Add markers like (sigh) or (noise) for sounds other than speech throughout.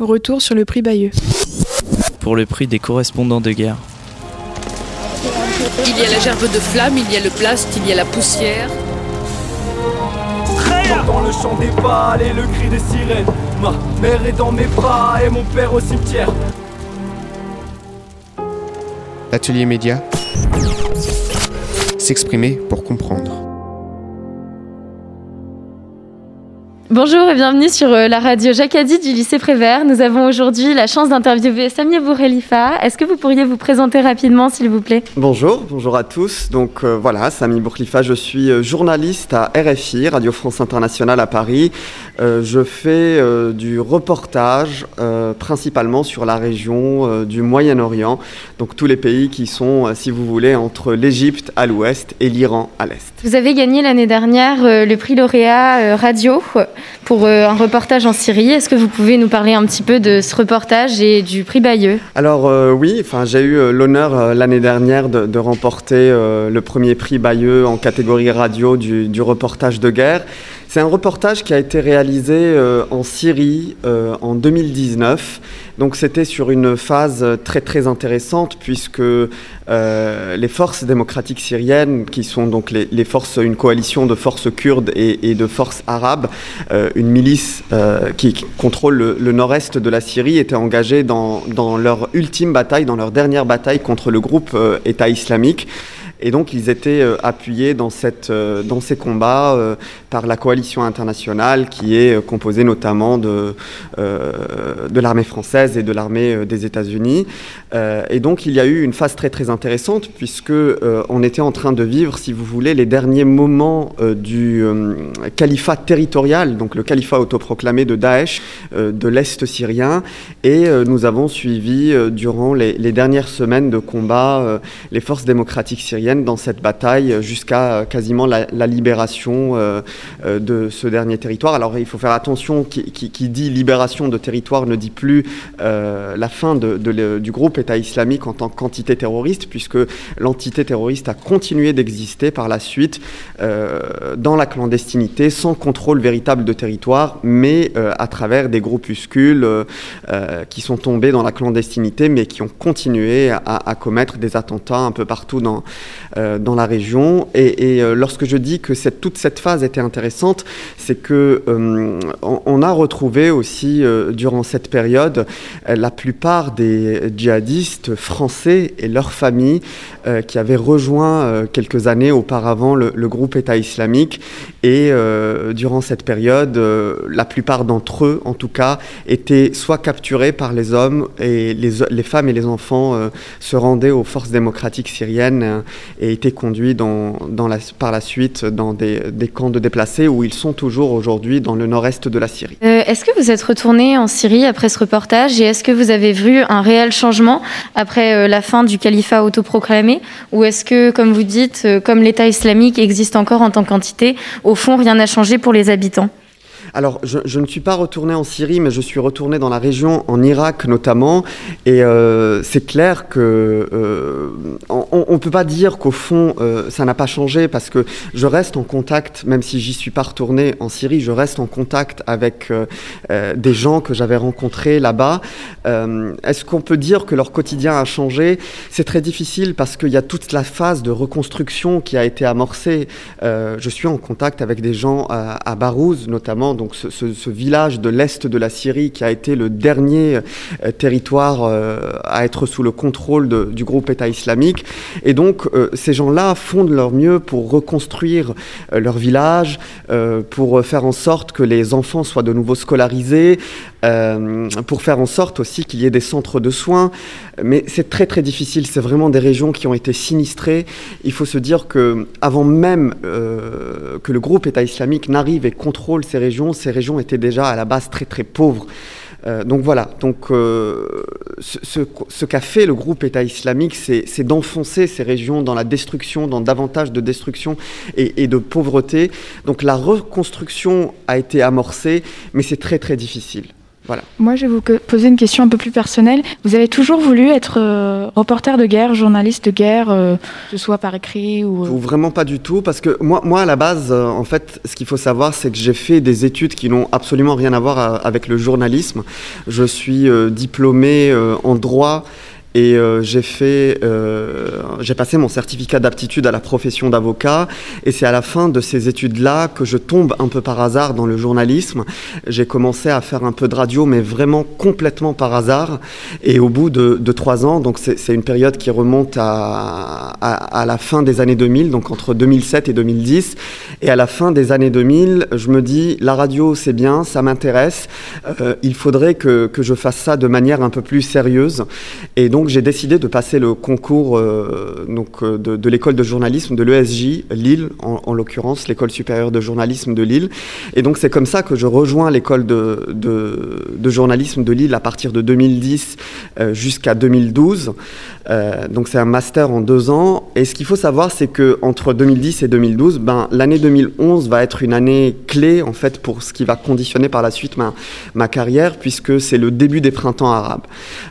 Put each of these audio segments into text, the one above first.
Retour sur le prix Bayeux. Pour le prix des correspondants de guerre. Il y a la gerbe de flamme, il y a le plast, il y a la poussière. J'entends le chant des balles et le cri des sirènes. Ma mère est dans mes bras et mon père au cimetière. Atelier média. S'exprimer pour comprendre. Bonjour et bienvenue sur euh, la radio Jacadi du lycée Prévert. Nous avons aujourd'hui la chance d'interviewer Samia Bourrelifa. Est-ce que vous pourriez vous présenter rapidement, s'il vous plaît? Bonjour, bonjour à tous. Donc euh, voilà, Sami Bourkhlifa, je suis euh, journaliste à RFI, Radio France Internationale à Paris. Euh, je fais euh, du reportage principalement sur la région du Moyen-Orient, donc tous les pays qui sont, si vous voulez, entre l'Égypte à l'ouest et l'Iran à l'est. Vous avez gagné l'année dernière le prix lauréat radio pour un reportage en Syrie. Est-ce que vous pouvez nous parler un petit peu de ce reportage et du prix Bayeux? Alors oui, enfin j'ai eu l'honneur l'année dernière de, remporter le premier prix Bayeux en catégorie radio du, reportage de guerre. C'est un reportage qui a été réalisé euh, en Syrie euh, en 2019. Donc c'était sur une phase très très intéressante puisque euh, les forces démocratiques syriennes, qui sont donc les, forces, une coalition de forces kurdes et, de forces arabes, euh, une milice euh, qui, contrôle le, nord-est de la Syrie, étaient engagées dans, dans, leur ultime bataille, dans leur dernière bataille contre le groupe État islamique. Et donc ils étaient euh, appuyés euh, dans ces combats euh, par la coalition internationale qui est composée notamment de, de l'armée française et de l'armée des États-Unis. et donc il y a eu une phase très très intéressante puisque on était en train de vivre, si vous voulez, les derniers moments du califat territorial, donc le califat autoproclamé de Daesh de l'Est syrien. Et nous avons suivi durant les, les, dernières semaines de combat les forces démocratiques syriennes dans cette bataille jusqu'à quasiment la, libération euh, de ce dernier territoire. Alors il faut faire attention, qui, dit libération de territoire ne dit plus euh, la fin du groupe État islamique en tant qu'entité terroriste, puisque l'entité terroriste a continué d'exister par la suite euh, dans la clandestinité, sans contrôle véritable de territoire, mais euh, à travers des groupuscules euh, qui sont tombés dans la clandestinité, mais qui ont continué à, commettre des attentats un peu partout dans, euh, dans la région. Et, euh, lorsque je dis que toute cette phase était intéressante, c'est que euh, on, a retrouvé aussi euh, durant cette période euh, la plupart des djihadistes français et leurs familles euh, qui avaient rejoint quelques années auparavant le, groupe État islamique. Et durant cette période, la plupart d'entre eux, en tout cas, étaient soit capturés par les hommes et les femmes et les enfants se rendaient aux forces démocratiques syriennes et été conduits par la suite dans des, des, camps de déplacés où ils sont toujours aujourd'hui dans le nord-est de la Syrie. Euh, est-ce que vous êtes retourné en Syrie après ce reportage et est-ce que vous avez vu un réel changement après euh, la fin du califat autoproclamé ou est-ce que, comme vous dites, euh, comme l'État islamique existe encore en tant qu'entité, au fond rien n'a changé pour les habitants? Alors, je, ne suis pas retourné en Syrie, mais je suis retourné dans la région, en Irak notamment, et euh, c'est clair que euh, on ne peut pas dire qu'au fond euh, ça n'a pas changé parce que je reste en contact, même si j'y suis pas retourné en Syrie, je reste en contact avec des gens que j'avais rencontrés là-bas. Est-ce qu'on peut dire que leur quotidien a changé? C'est très difficile parce qu'il y a toute la phase de reconstruction qui a été amorcée. je suis en contact avec des gens à Barouz notamment donc ce, village de l'est de la Syrie qui a été le dernier euh, territoire euh, à être sous le contrôle du groupe État islamique. Et donc euh, ces gens-là font de leur mieux pour reconstruire leur village, pour faire en sorte que les enfants soient de nouveau scolarisés, euh, pour faire en sorte aussi qu'il y ait des centres de soins. Mais c'est très très difficile, c'est vraiment des régions qui ont été sinistrées. Il faut se dire que avant même euh, que le groupe État islamique n'arrive et contrôle ces régions, ces régions étaient déjà à la base très très pauvres. Euh, donc voilà, donc, euh, ce, ce, qu'a fait le groupe État islamique, c'est d'enfoncer ces régions dans la destruction, dans davantage de destruction et, et, de pauvreté. Donc la reconstruction a été amorcée, mais c'est très très difficile. Voilà. Moi, je vais vous poser une question un peu plus personnelle. Vous avez toujours voulu être euh, reporter de guerre, journaliste de guerre, euh, que ce soit par écrit ou... ou... Vraiment pas du tout, parce que moi, moi à la base, euh, en fait, ce qu'il faut savoir, c'est que j'ai fait des études qui n'ont absolument rien à voir avec le journalisme. Je suis diplômé en droit et euh, j'ai fait, euh, j'ai passé mon certificat d'aptitude à la profession d'avocat. Et c'est à la fin de ces études-là que je tombe un peu par hasard dans le journalisme. J'ai commencé à faire un peu de radio, mais vraiment complètement par hasard. Et au bout de, trois ans, donc c'est une période qui remonte à, la fin des années 2000, donc entre 2007 et 2010. Et à la fin des années 2000, je me dis, la radio, c'est bien, ça m'intéresse. Euh, il faudrait que, que je fasse ça de manière un peu plus sérieuse. Et donc, j'ai décidé de passer le concours euh, donc, euh, de, l'école de journalisme de l'ESJ, Lille, en, en l'occurrence, l'école supérieure de journalisme de Lille. Et donc c'est comme ça que je rejoins l'école de, de, journalisme de Lille à partir de 2010 euh, jusqu'à 2012. Euh, donc c'est un master en deux ans. Et ce qu'il faut savoir, c'est que entre 2010 et 2012, ben, l'année 2011 va être une année clé en fait pour ce qui va conditionner par la suite ma, ma carrière, puisque c'est le début des printemps arabes.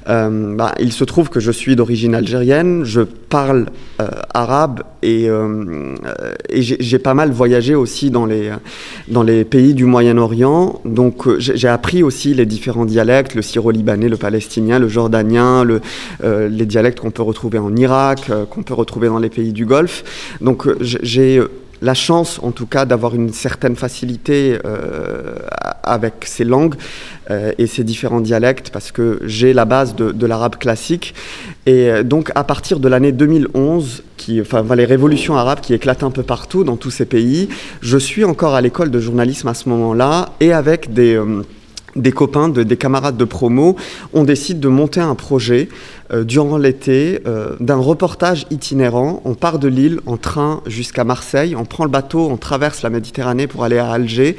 Ben, il se trouve que je suis d'origine algérienne, je parle euh, arabe et, euh, et j'ai pas mal voyagé aussi dans les, dans les pays du Moyen-Orient. Donc euh, j'ai appris aussi les différents dialectes, le syro-libanais, le palestinien, le jordanien, le, euh, les dialectes qu'on peut retrouver en Irak, euh, qu'on peut retrouver dans les pays du Golfe. Donc j'ai la chance, en tout cas, d'avoir une certaine facilité euh, avec ces langues euh, et ces différents dialectes, parce que j'ai la base de, l'arabe classique. Et euh, donc, à partir de l'année 2011, qui, enfin, les révolutions arabes qui éclatent un peu partout dans tous ces pays, je suis encore à l'école de journalisme à ce moment-là, et avec des... des copains, de, des camarades de promo, on décide de monter un projet euh, durant l'été euh, d'un reportage itinérant. On part de Lille en train jusqu'à Marseille, on prend le bateau, on traverse la Méditerranée pour aller à Alger.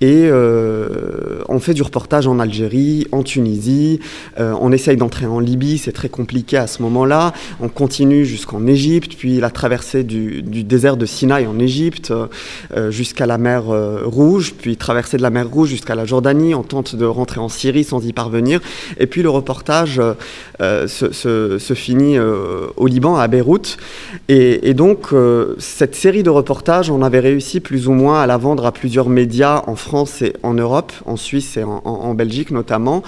Et euh, on fait du reportage en Algérie, en Tunisie, euh, on essaye d'entrer en Libye, c'est très compliqué à ce moment-là. On continue jusqu'en Égypte, puis la traversée du, désert de Sinaï en Égypte euh, jusqu'à la mer Rouge, puis traversée de la mer Rouge jusqu'à la Jordanie. On tente de rentrer en Syrie sans y parvenir. Et puis le reportage se, finit au Liban, à Beyrouth. Et, et donc cette série de reportages, on avait réussi plus ou moins à la vendre à plusieurs médias en France et en Europe, en Suisse et en Belgique notamment.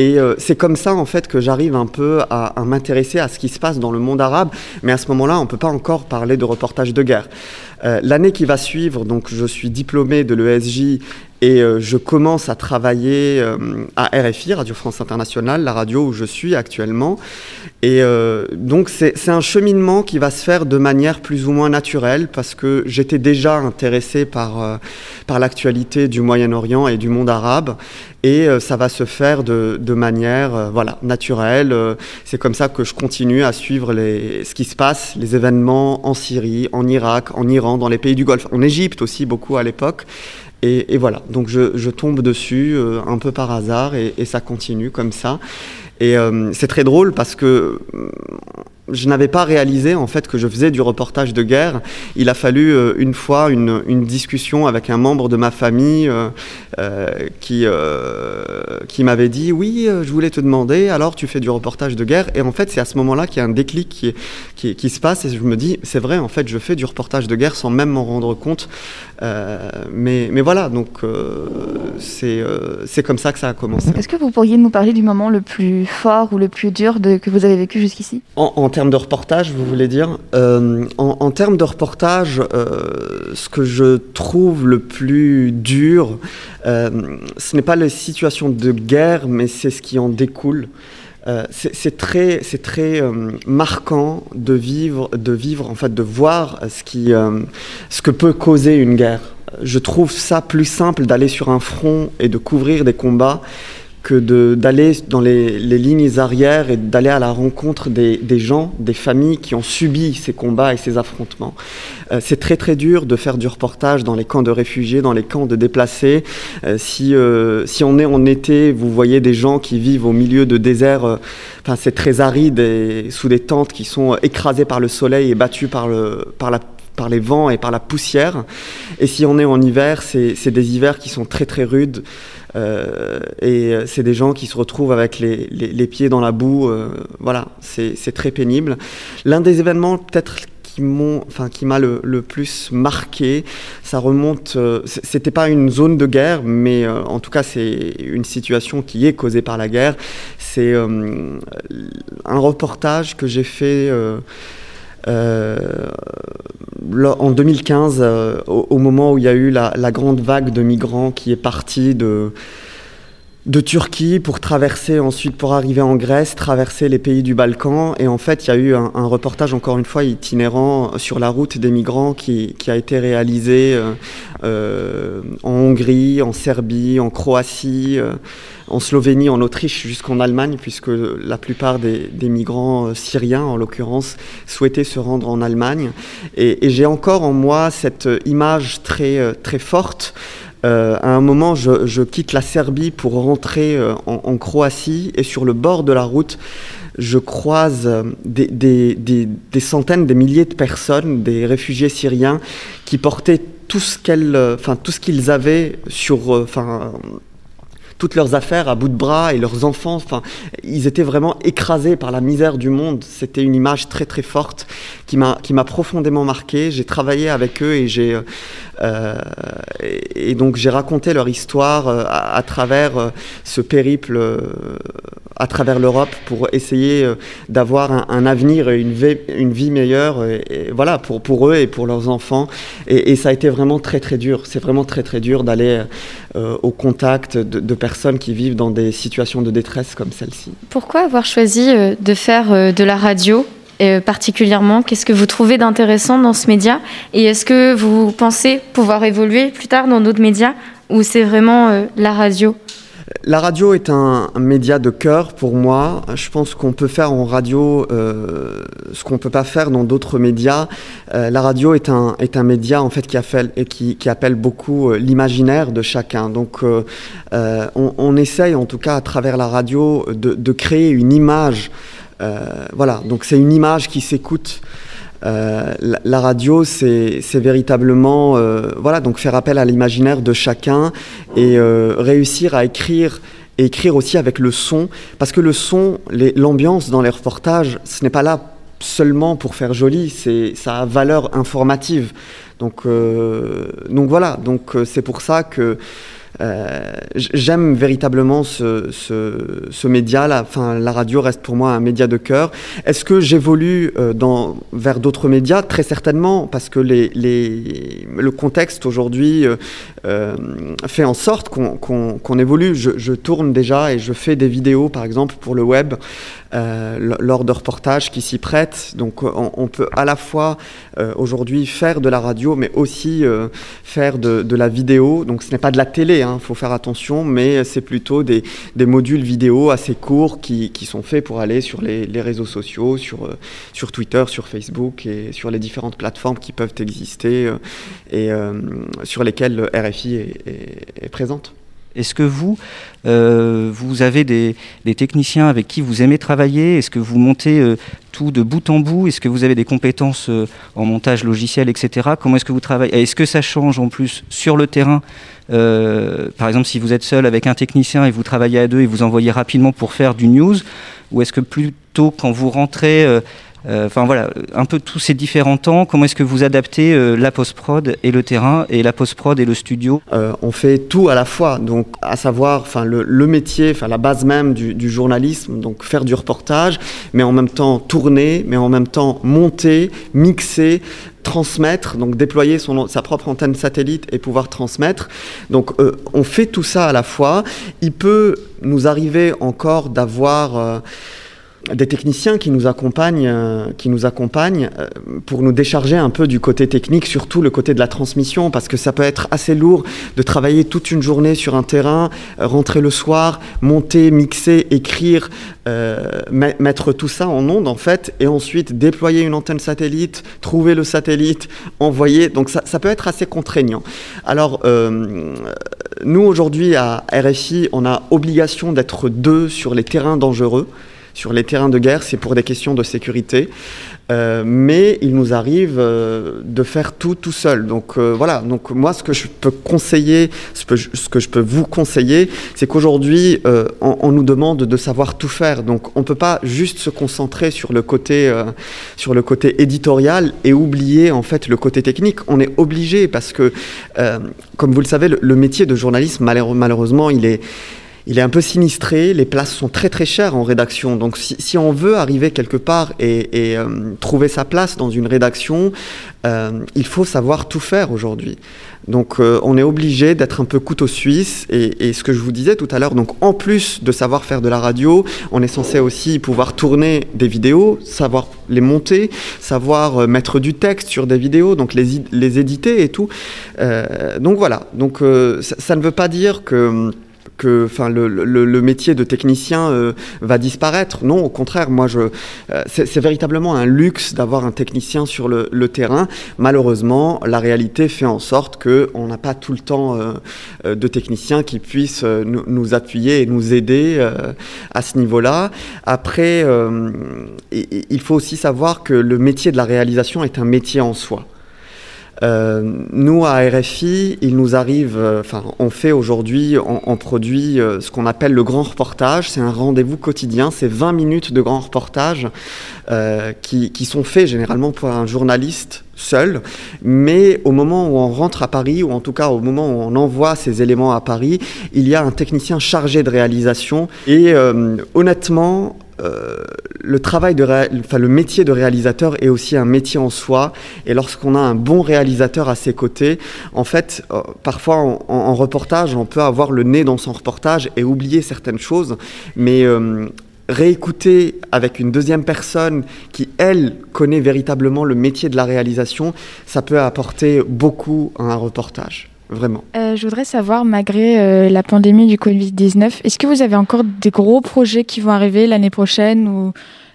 Et euh, c'est comme ça en fait que j'arrive un peu à, à m'intéresser à ce qui se passe dans le monde arabe. Mais à ce moment-là, on ne peut pas encore parler de reportage de guerre. Euh, L'année qui va suivre, donc je suis diplômé de l'ESJ et euh, je commence à travailler euh, à RFI, Radio France Internationale, la radio où je suis actuellement. Et donc c'est un cheminement qui va se faire de manière plus ou moins naturelle parce que j'étais déjà intéressé par, l'actualité du Moyen-Orient et du monde arabe. Et ça va se faire de, manière voilà, naturelle. c'est comme ça que je continue à suivre ce qui se passe, les événements en Syrie, en Irak, en Iran, dans les pays du Golfe, en Égypte aussi beaucoup à l'époque. Et, voilà, donc je, tombe dessus euh, un peu par hasard et, et, ça continue comme ça. Et euh, c'est très drôle parce que je n'avais pas réalisé en fait que je faisais du reportage de guerre. Il a fallu euh, une fois une, une, discussion avec un membre de ma famille euh, euh, qui, qui m'avait dit oui, je voulais te demander, alors tu fais du reportage de guerre. Et en fait, c'est à ce moment-là qu'il y a un déclic qui, qui, qui, se passe et je me dis c'est vrai, en fait, je fais du reportage de guerre sans même m'en rendre compte. mais, mais voilà, donc c'est c'est comme ça que ça a commencé. Est-ce que vous pourriez nous parler du moment le plus fort ou le plus dur de, que vous avez vécu jusqu'ici? En, en termes de reportage, vous voulez dire euh, en, termes de reportage, euh, ce que je trouve le plus dur, euh, ce n'est pas les situations de guerre, mais c'est ce qui en découle. C'est très, c'est très marquant de vivre, de vivre, en fait, de voir ce qui, ce que peut causer une guerre. Je trouve ça plus simple d'aller sur un front et de couvrir des combats que d'aller dans les, les, lignes arrières et d'aller à la rencontre des, des, gens, des familles qui ont subi ces combats et ces affrontements. Euh, c'est très très dur de faire du reportage dans les camps de réfugiés, dans les camps de déplacés. Euh, si, euh, si on est en été, vous voyez des gens qui vivent au milieu de déserts, euh, enfin c'est très aride et sous des tentes qui sont écrasées par le soleil et battues par, le, par la par les vents et par la poussière. Et si on est en hiver, c'est des hivers qui sont très très rudes. Et c'est des gens qui se retrouvent avec les, les, pieds dans la boue. voilà, c'est très pénible. L'un des événements peut-être qui m'ont, enfin qui m'a le, plus marqué. Ça remonte, euh, c'était pas une zone de guerre, mais euh, en tout cas c'est une situation qui est causée par la guerre. C'est euh, un reportage que j'ai fait. En 2015, au, moment où il y a eu la, la, grande vague de migrants qui est partie de, de Turquie pour traverser ensuite pour arriver en Grèce, traverser les pays du Balkan. Et en fait, il y a eu un, reportage encore une fois itinérant sur la route des migrants qui, a été réalisé euh, euh, en Hongrie, en Serbie, en Croatie, euh, en Slovénie, en Autriche, jusqu'en Allemagne, puisque la plupart des, migrants syriens, en l'occurrence, souhaitaient se rendre en Allemagne. Et, et j'ai encore en moi cette image très, très forte euh, à un moment, je, quitte la Serbie pour rentrer euh, en, Croatie et sur le bord de la route, je croise euh, des, centaines, des milliers de personnes, des réfugiés syriens qui portaient tout ce qu'ils avaient sur, enfin, toutes leurs affaires à bout de bras et leurs enfants. Enfin, ils étaient vraiment écrasés par la misère du monde. C'était une image très très forte qui m'a qui m'a profondément marqué. J'ai travaillé avec eux et j'ai euh, et, donc j'ai raconté leur histoire euh, à, travers euh, ce périple à travers l'Europe pour essayer d'avoir un, avenir et une vie, meilleure voilà pour, pour eux et pour leurs enfants. Et, ça a été vraiment très très dur. C'est vraiment très très dur d'aller au contact de, personnes qui vivent dans des situations de détresse comme celle-ci. Pourquoi avoir choisi de faire de la radio? Euh, particulièrement Qu'est-ce que vous trouvez d'intéressant dans ce média Et est-ce que vous pensez pouvoir évoluer plus tard dans d'autres médias ou c'est vraiment euh, la radio? La radio est un, média de cœur pour moi. Je pense qu'on peut faire en radio euh, ce qu'on ne peut pas faire dans d'autres médias. la radio est un, est un média en fait qui appelle, qui, qui appelle beaucoup l'imaginaire de chacun. Donc on, on, essaye en tout cas à travers la radio de, de créer une image voilà, donc c'est une image qui s'écoute. Euh, la, radio, c'est véritablement euh, voilà, donc faire appel à l'imaginaire de chacun et réussir à écrire et écrire aussi avec le son, parce que le son, l'ambiance dans les reportages, ce n'est pas là seulement pour faire joli, c'est ça a valeur informative. Donc, donc voilà, donc c'est pour ça que euh, j'aime véritablement ce, ce, média. La, enfin, la radio reste pour moi un média de cœur. Est-ce que j'évolue euh, vers d'autres médias? Très certainement, parce que les, les, le contexte aujourd'hui euh, fait en sorte qu'on évolue. Je, je, tourne déjà et je fais des vidéos, par exemple, pour le web. Euh, lors de reportages qui s'y prêtent. Donc on, peut à la fois euh, aujourd'hui faire de la radio, mais aussi euh, faire de, la vidéo. Donc ce n'est pas de la télé, il hein, faut faire attention, mais c'est plutôt des, modules vidéo assez courts qui, sont faits pour aller sur les, réseaux sociaux, sur, sur Twitter, sur Facebook et sur les différentes plateformes qui peuvent exister et sur lesquelles RFI est présente. Est-ce que vous, euh, avez des, techniciens avec qui vous aimez travailler? Est-ce que vous montez euh, tout de bout en bout? Est-ce que vous avez des compétences euh, en montage logiciel, etc. Comment est-ce que vous travaillez? Est-ce que ça change en plus sur le terrain? Par exemple, si vous êtes seul avec un technicien et vous travaillez à deux et vous envoyez rapidement pour faire du news Ou est-ce que plutôt quand vous rentrez enfin voilà, un peu tous ces différents temps. Comment est-ce que vous adaptez euh, la post-prod et le terrain et la post-prod et le studio? Euh, On fait tout à la fois, donc à savoir enfin le, métier, enfin la base même du, journalisme, donc faire du reportage, mais en même temps tourner, mais en même temps monter, mixer, transmettre, donc déployer sa propre antenne satellite et pouvoir transmettre. Donc on fait tout ça à la fois. Il peut nous arriver encore d'avoir des techniciens qui nous accompagnent, euh, qui nous accompagnent euh, pour nous décharger un peu du côté technique, surtout le côté de la transmission, parce que ça peut être assez lourd de travailler toute une journée sur un terrain, euh, rentrer le soir, monter, mixer, écrire, mettre tout ça en onde en fait, et ensuite déployer une antenne satellite, trouver le satellite, envoyer. Donc ça, ça peut être assez contraignant. Alors nous aujourd'hui à RFI, on a obligation d'être deux sur les terrains dangereux. Sur les terrains de guerre, c'est pour des questions de sécurité. Euh, mais il nous arrive euh, de faire tout tout seul. Donc euh, voilà, donc moi ce que je peux conseiller, ce que je, peux vous conseiller, c'est qu'aujourd'hui on, nous demande de savoir tout faire. Donc on peut pas juste se concentrer sur le côté sur le côté éditorial et oublier en fait le côté technique. On est obligé parce que comme vous le savez, le métier de journaliste malheureusement il est il est un peu sinistré, les places sont très très chères en rédaction. Donc si, si on veut arriver quelque part et, et euh, trouver sa place dans une rédaction, euh, il faut savoir tout faire aujourd'hui. Donc euh, on est obligé d'être un peu couteau suisse et, et, ce que je vous disais tout à l'heure, donc en plus de savoir faire de la radio, on est censé aussi pouvoir tourner des vidéos, savoir les monter, savoir euh, mettre du texte sur des vidéos, donc les, les éditer et tout. Euh, donc voilà, donc ça, ça, ne veut pas dire que que enfin, le, métier de technicien euh, va disparaître. Non, au contraire, moi, je, euh, c'est véritablement un luxe d'avoir un technicien sur le, terrain. Malheureusement, la réalité fait en sorte qu'on n'a pas tout le temps euh, de techniciens qui puissent nous, nous, appuyer et nous aider à ce niveau-là. Après, il faut aussi savoir que le métier de la réalisation est un métier en soi. Euh, nous, à RFI, il nous arrive, enfin, euh, on fait aujourd'hui, on, produit euh, ce qu'on appelle le grand reportage. C'est un rendez-vous quotidien, c'est 20 minutes de grand reportage qui, sont faits généralement pour un journaliste seul, mais au moment où on rentre à Paris, ou en tout cas au moment où on envoie ces éléments à Paris, il y a un technicien chargé de réalisation. Et honnêtement, euh, le travail de enfin, le métier de réalisateur est aussi un métier en soi et lorsqu'on a un bon réalisateur à ses côtés en fait euh, parfois en, reportage on peut avoir le nez dans son reportage et oublier certaines choses mais euh, réécouter avec une deuxième personne qui, elle, connaît véritablement le métier de la réalisation, ça peut apporter beaucoup à un reportage. Vraiment. Euh, je voudrais savoir, malgré euh, la pandémie du Covid-19, est-ce que vous avez encore des gros projets qui vont arriver l'année prochaine ou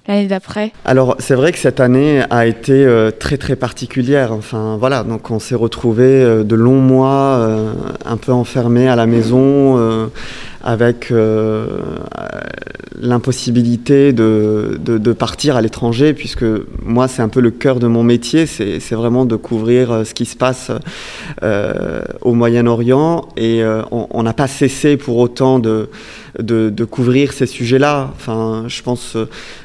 l'année d'après. Alors c'est vrai que cette année a été euh, très très particulière. Enfin voilà, donc on s'est retrouvé euh, de longs mois euh, un peu enfermés à la maison avec l'impossibilité de, de, de, partir à l'étranger, puisque moi c'est un peu le cœur de mon métier, c'est vraiment de couvrir ce qui se passe au Moyen-Orient, et on n'a pas cessé pour autant de, de, couvrir ces sujets-là. Enfin, je pense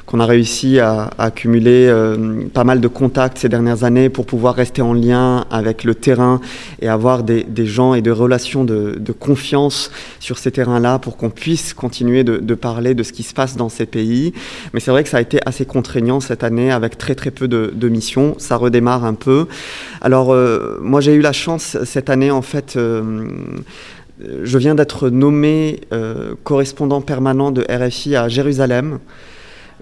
qu'on a réussi à, accumuler euh, pas mal de contacts ces dernières années pour pouvoir rester en lien avec le terrain et avoir des, gens et des relations de, confiance sur ces terrains-là pour qu'on puisse continuer de, parler de ce qui se passe dans ces pays. Mais c'est vrai que ça a été assez contraignant cette année avec très très peu de, missions. Ça redémarre un peu. Alors euh, moi j'ai eu la chance cette année en fait. Euh, je viens d'être nommé euh, correspondant permanent de RFI à Jérusalem.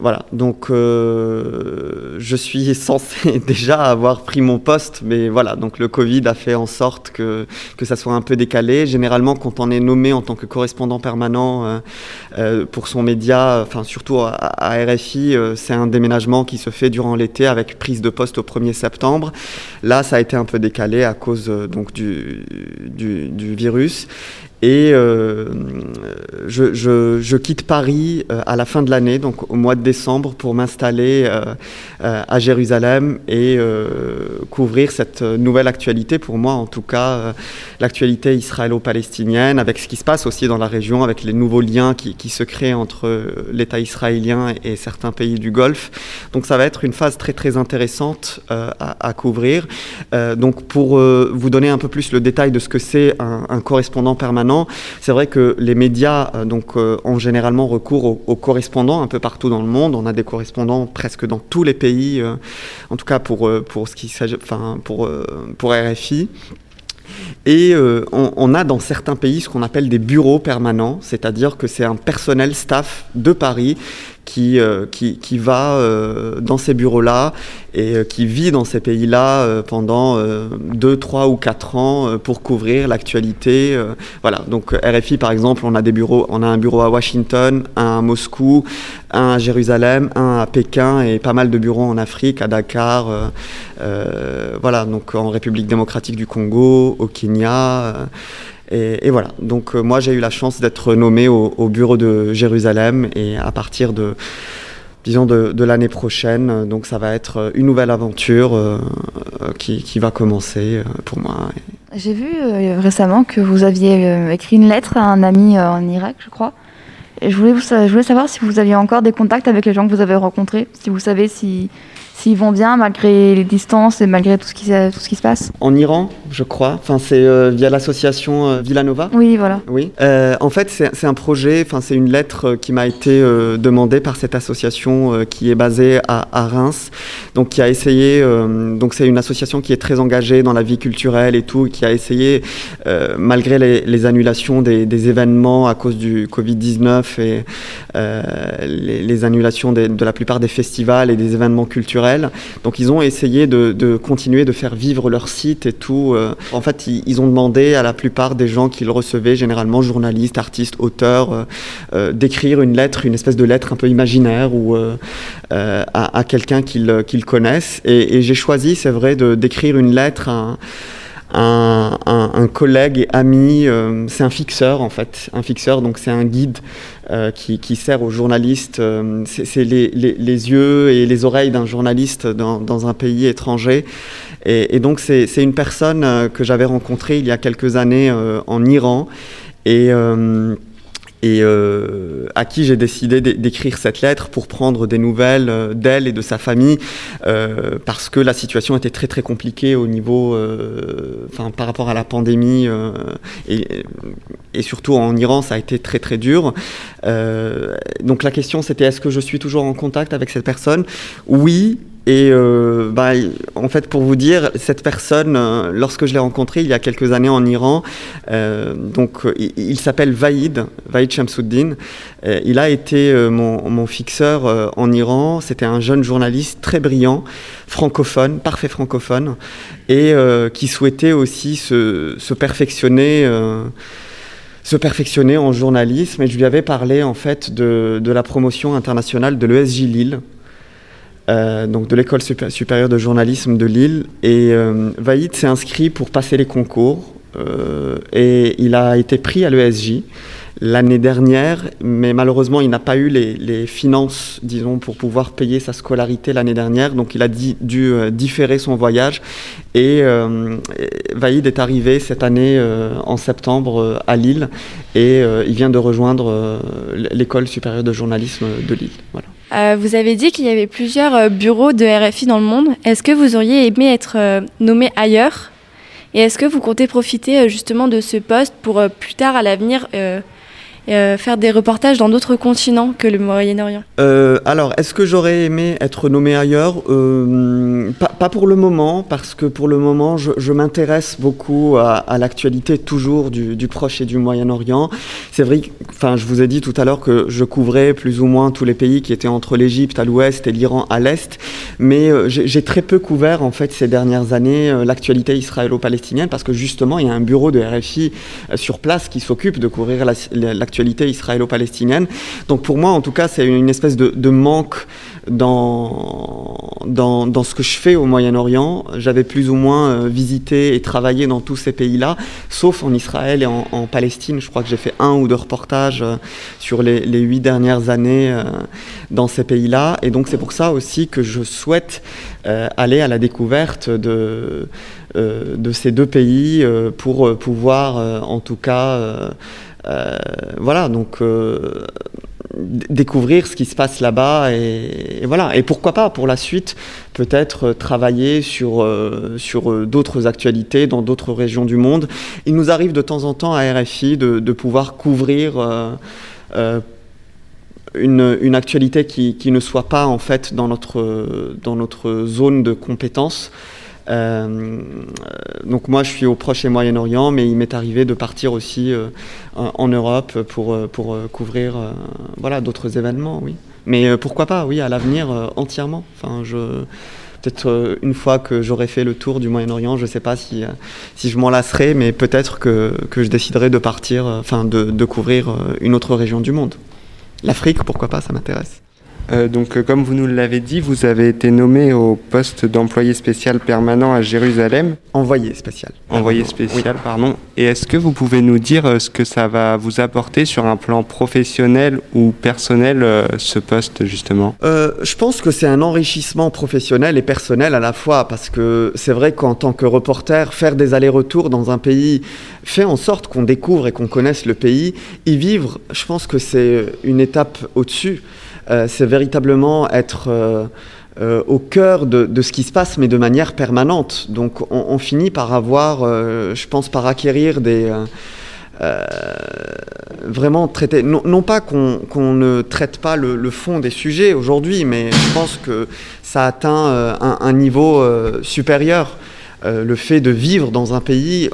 Voilà, donc euh, je suis (laughs) censé déjà avoir pris mon poste, mais voilà, donc le Covid a fait en sorte que, que ça soit un peu décalé. Généralement, quand on est nommé en tant que correspondant permanent euh, euh, pour son média, enfin surtout à, RFI, euh, c'est un déménagement qui se fait durant l'été avec prise de poste au 1er septembre. Là, ça a été un peu décalé à cause euh, donc du, du, du virus. Et euh, je, quitte Paris euh, à la fin de l'année, donc au mois de décembre, pour m'installer euh, à Jérusalem et couvrir cette nouvelle actualité, pour moi en tout cas, l'actualité israélo-palestinienne, avec ce qui se passe aussi dans la région, avec les nouveaux liens qui, se créent entre l'État israélien et, certains pays du Golfe. Donc ça va être une phase très très intéressante à, couvrir. donc pour vous donner un peu plus le détail de ce que c'est un correspondant permanent, c'est vrai que les médias euh, donc, euh, ont généralement recours aux, correspondants un peu partout dans le monde. On a des correspondants presque dans tous les pays, euh, en tout cas pour, pour, ce qui enfin, pour, pour RFI. Et on, on, a dans certains pays ce qu'on appelle des bureaux permanents, c'est-à-dire que c'est un personnel staff de Paris qui, euh, qui, qui, va euh, dans ces bureaux-là et euh, qui vit dans ces pays-là pendant 2, 3 ou 4 ans pour couvrir l'actualité. voilà, donc RFI par exemple, on a, des bureaux, on a un bureau à Washington, un à Moscou, un à Jérusalem, un à Pékin et pas mal de bureaux en Afrique, à Dakar, voilà, donc en République démocratique du Congo, au Kenya. Et, voilà, donc moi j'ai eu la chance d'être nommé au, bureau de Jérusalem et à partir de disons de, l'année prochaine. Donc ça va être une nouvelle aventure qui, qui, va commencer pour moi. J'ai vu récemment que vous aviez écrit une lettre à un ami en Irak, je crois. Et je voulais savoir si vous aviez encore des contacts avec les gens que vous avez rencontrés, si vous savez si, s'ils vont bien malgré les distances et malgré tout ce qui, tout ce qui se passe En Iran, je crois. Enfin, c'est euh, via l'association euh, Villanova. Oui, voilà. Oui. Euh, en fait, c'est un projet, enfin, c'est une lettre qui m'a été demandée par cette association qui est basée à, Reims. Donc, qui a essayé. donc, c'est une association qui est très engagée dans la vie culturelle et tout, qui a essayé, malgré les, annulations des, événements à cause du Covid-19 et les, annulations de la plupart des festivals et des événements culturels donc ils ont essayé de, continuer de faire vivre leur site et tout. Euh. En fait, ils, ont demandé à la plupart des gens qu'ils recevaient, généralement journalistes, artistes, auteurs, euh, euh, d'écrire une lettre, une espèce de lettre un peu imaginaire ou à, quelqu'un qu'ils connaissent. Et, j'ai choisi, c'est vrai, d'écrire une lettre à collègue et ami, c'est un fixeur en fait, un fixeur, donc c'est un guide euh, qui, sert aux journalistes. Euh, c'est les, yeux et les oreilles d'un journaliste dans, un pays étranger. Et, donc c'est une personne euh, que j'avais rencontrée il y a quelques années en Iran. Et et euh, à qui j'ai décidé d'écrire cette lettre pour prendre des nouvelles euh, d'elle et de sa famille euh, parce que la situation était très très compliquée au niveau, enfin par rapport à la pandémie et, et, surtout en Iran ça a été très très dur. donc la question c'était est-ce que je suis toujours en contact avec cette personne? Oui, et euh, bah, en fait, pour vous dire, cette personne, euh, lorsque je l'ai rencontré il y a quelques années en Iran, euh, donc il, s'appelle Vaïd, Vaïd Shamsuddin. il a été mon, fixeur en Iran. C'était un jeune journaliste très brillant, francophone, parfait francophone, et qui souhaitait aussi se, perfectionner se perfectionner en journalisme et je lui avais parlé en fait de, de la promotion internationale de l'ESJ Lille euh, donc de l'école supérieure de journalisme de Lille. Et euh, Vaïd s'est inscrit pour passer les concours euh, et il a été pris à l'ESJ l'année dernière, mais malheureusement il n'a pas eu les, finances, disons, pour pouvoir payer sa scolarité l'année dernière, donc il a dû différer son voyage. Et Vaïd est arrivé cette année en septembre à Lille et il vient de rejoindre l'école supérieure de journalisme de Lille. Voilà. Euh, vous avez dit qu'il y avait plusieurs euh, bureaux de RFI dans le monde. Est-ce que vous auriez aimé être euh, nommé ailleurs? Et est-ce que vous comptez profiter justement de ce poste pour plus tard à l'avenir euh, faire des reportages dans d'autres continents que le Moyen-Orient euh, Alors, est-ce que j'aurais aimé être nommé ailleurs? Euh, pas, pour le moment, parce que pour le moment, je, m'intéresse beaucoup à, l'actualité toujours du, Proche et du Moyen-Orient. C'est vrai, enfin, je vous ai dit tout à l'heure que je couvrais plus ou moins tous les pays qui étaient entre l'Égypte à l'ouest et l'Iran à l'est, mais j'ai très peu couvert en fait ces dernières années l'actualité israélo-palestinienne, parce que justement, il y a un bureau de RFI sur place qui s'occupe de couvrir l'actualité israélo-palestinienne. Donc pour moi, en tout cas, c'est une espèce de, manque dans, dans, ce que je fais au Moyen-Orient. J'avais plus ou moins euh, visité et travaillé dans tous ces pays-là, sauf en Israël et en, Palestine. Je crois que j'ai fait un ou deux reportages euh, sur les, huit dernières années euh, dans ces pays-là. Et donc c'est pour ça aussi que je souhaite aller à la découverte de, de ces deux pays pour pouvoir en tout cas voilà, donc euh, découvrir ce qui se passe là-bas et, voilà. Et pourquoi pas pour la suite peut-être travailler sur, euh, sur d'autres actualités dans d'autres régions du monde. Il nous arrive de temps en temps à RFI de, pouvoir couvrir une, une, actualité qui, qui, ne soit pas en fait dans notre, dans notre zone de compétence. Euh, donc moi, je suis au Proche et Moyen-Orient, mais il m'est arrivé de partir aussi euh, en Europe pour, euh, pour couvrir voilà, d'autres événements, oui. Mais pourquoi pas, oui, à l'avenir, entièrement. Enfin, peut-être une fois que j'aurai fait le tour du Moyen-Orient, je ne sais pas si, si je m'en lasserai, mais peut-être que, que, je déciderai de partir, enfin de, couvrir une autre région du monde. L'Afrique, pourquoi pas, ça m'intéresse. Euh, donc, euh, comme vous nous l'avez dit, vous avez été nommé au poste d'employé spécial permanent à Jérusalem. Envoyé spécial. Envoyé spécial, pardon. Et est-ce que vous pouvez nous dire euh, ce que ça va vous apporter sur un plan professionnel ou personnel, ce poste, justement? Euh, je pense que c'est un enrichissement professionnel et personnel à la fois, parce que c'est vrai qu'en tant que reporter, faire des allers-retours dans un pays fait en sorte qu'on découvre et qu'on connaisse le pays. Y vivre, je pense que c'est une étape au-dessus. Euh, c'est véritablement être euh, euh, au cœur de, ce qui se passe, mais de manière permanente. Donc on, finit par avoir, je pense, par acquérir des... vraiment traiter, non, pas qu'on qu'on ne traite pas le, fond des sujets aujourd'hui, mais je pense que ça atteint un, niveau supérieur. Le fait de vivre dans un pays,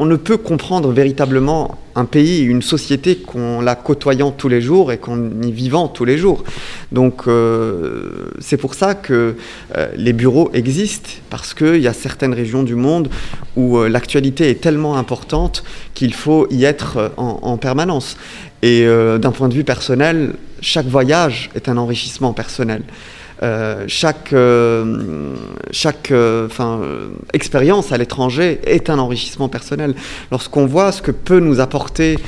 on- ne peut comprendre véritablement un pays, une société qu'en la côtoyant tous les jours et qu'en y vivant tous les jours. Donc euh, c'est pour ça que euh, les bureaux existent, parce qu'il y a certaines régions du monde où euh, l'actualité est tellement importante qu'il faut y être en, en permanence. Et d'un point de vue personnel, chaque voyage est un enrichissement personnel. Euh, chaque euh, chaque euh, expérience à l'étranger est un enrichissement personnel. Lorsqu'on voit ce que peut nous apporter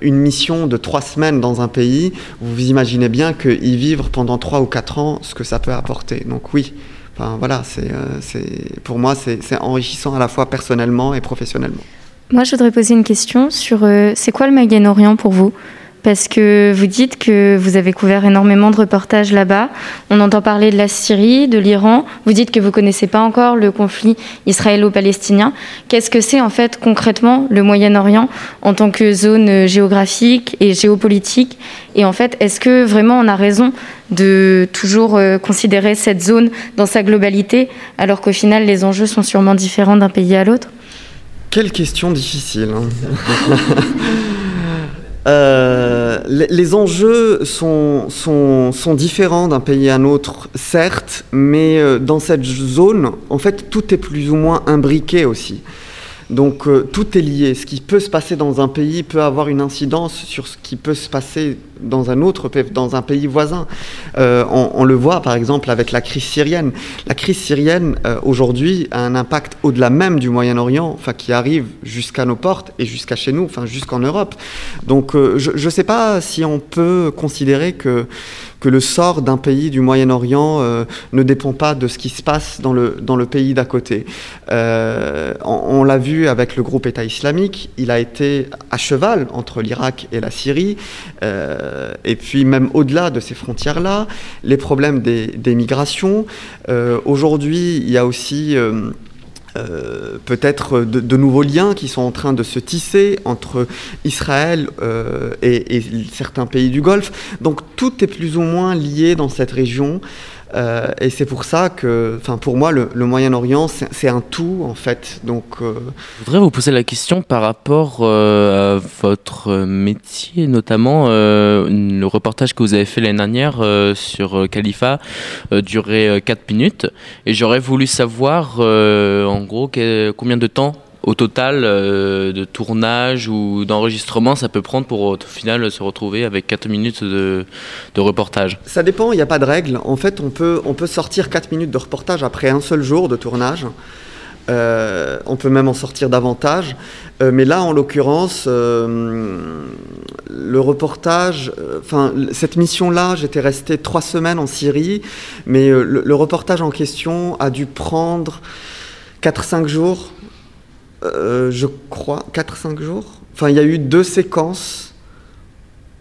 une mission de trois semaines dans un pays, vous vous imaginez bien que y vivre pendant trois ou quatre ans, ce que ça peut apporter. Donc oui, enfin, voilà, c'est pour moi c'est enrichissant à la fois personnellement et professionnellement. Moi, je voudrais poser une question sur c'est quoi le Moyen-Orient pour vous? Parce que vous dites que vous avez couvert énormément de reportages là-bas. On entend parler de la Syrie, de l'Iran. Vous dites que vous connaissez pas encore le conflit israélo-palestinien. Qu'est-ce que c'est en fait concrètement le Moyen-Orient en tant que zone géographique et géopolitique? Et en fait, est-ce que vraiment on a raison de toujours euh, considérer cette zone dans sa globalité alors qu'au final les enjeux sont sûrement différents d'un pays à l'autre? Quelle question difficile. hein. (laughs) Euh, les, enjeux sont, sont, sont différents d'un pays à un autre, certes, mais euh, dans cette zone, en fait, tout est plus ou moins imbriqué aussi. Donc euh, tout est lié. Ce qui peut se passer dans un pays peut avoir une incidence sur ce qui peut se passer dans un autre, dans un pays voisin. Euh, on, le voit par exemple avec la crise syrienne. La crise syrienne euh, aujourd'hui a un impact au-delà même du Moyen-Orient, enfin qui arrive jusqu'à nos portes et jusqu'à chez nous, enfin jusqu'en Europe. Donc je ne sais pas si on peut considérer que que le sort d'un pays du Moyen-Orient euh, ne dépend pas de ce qui se passe dans le, dans le pays d'à côté. Euh, on l'a vu avec le groupe État islamique, il a été à cheval entre l'Irak et la Syrie, euh, et puis même au-delà de ces frontières-là, les problèmes des, migrations. Aujourd'hui, il y a aussi... euh, peut-être de, de nouveaux liens qui sont en train de se tisser entre Israël euh, et, et certains pays du Golfe. Donc tout est plus ou moins lié dans cette région. Euh, et c'est pour ça que, pour moi, le, Moyen-Orient, c'est un tout, en fait. Donc, euh, Je voudrais vous poser la question par rapport euh, à votre métier, notamment le reportage que vous avez fait l'année dernière sur Khalifa durait 4 minutes et j'aurais voulu savoir en gros combien de temps au total euh, de tournage ou d'enregistrement ça peut prendre pour au final se retrouver avec 4 minutes de, reportage. Ça dépend, il n'y a pas de règle. En fait, on peut, on peut sortir 4 minutes de reportage après un seul jour de tournage. Euh, on peut même en sortir davantage. Euh, mais là, en l'occurrence, euh, le reportage, euh, enfin, cette mission-là, j'étais resté trois semaines en Syrie, mais euh, le reportage en question a dû prendre 4-5 jours, euh, je crois, 4-5 jours. Enfin, il y a eu deux séquences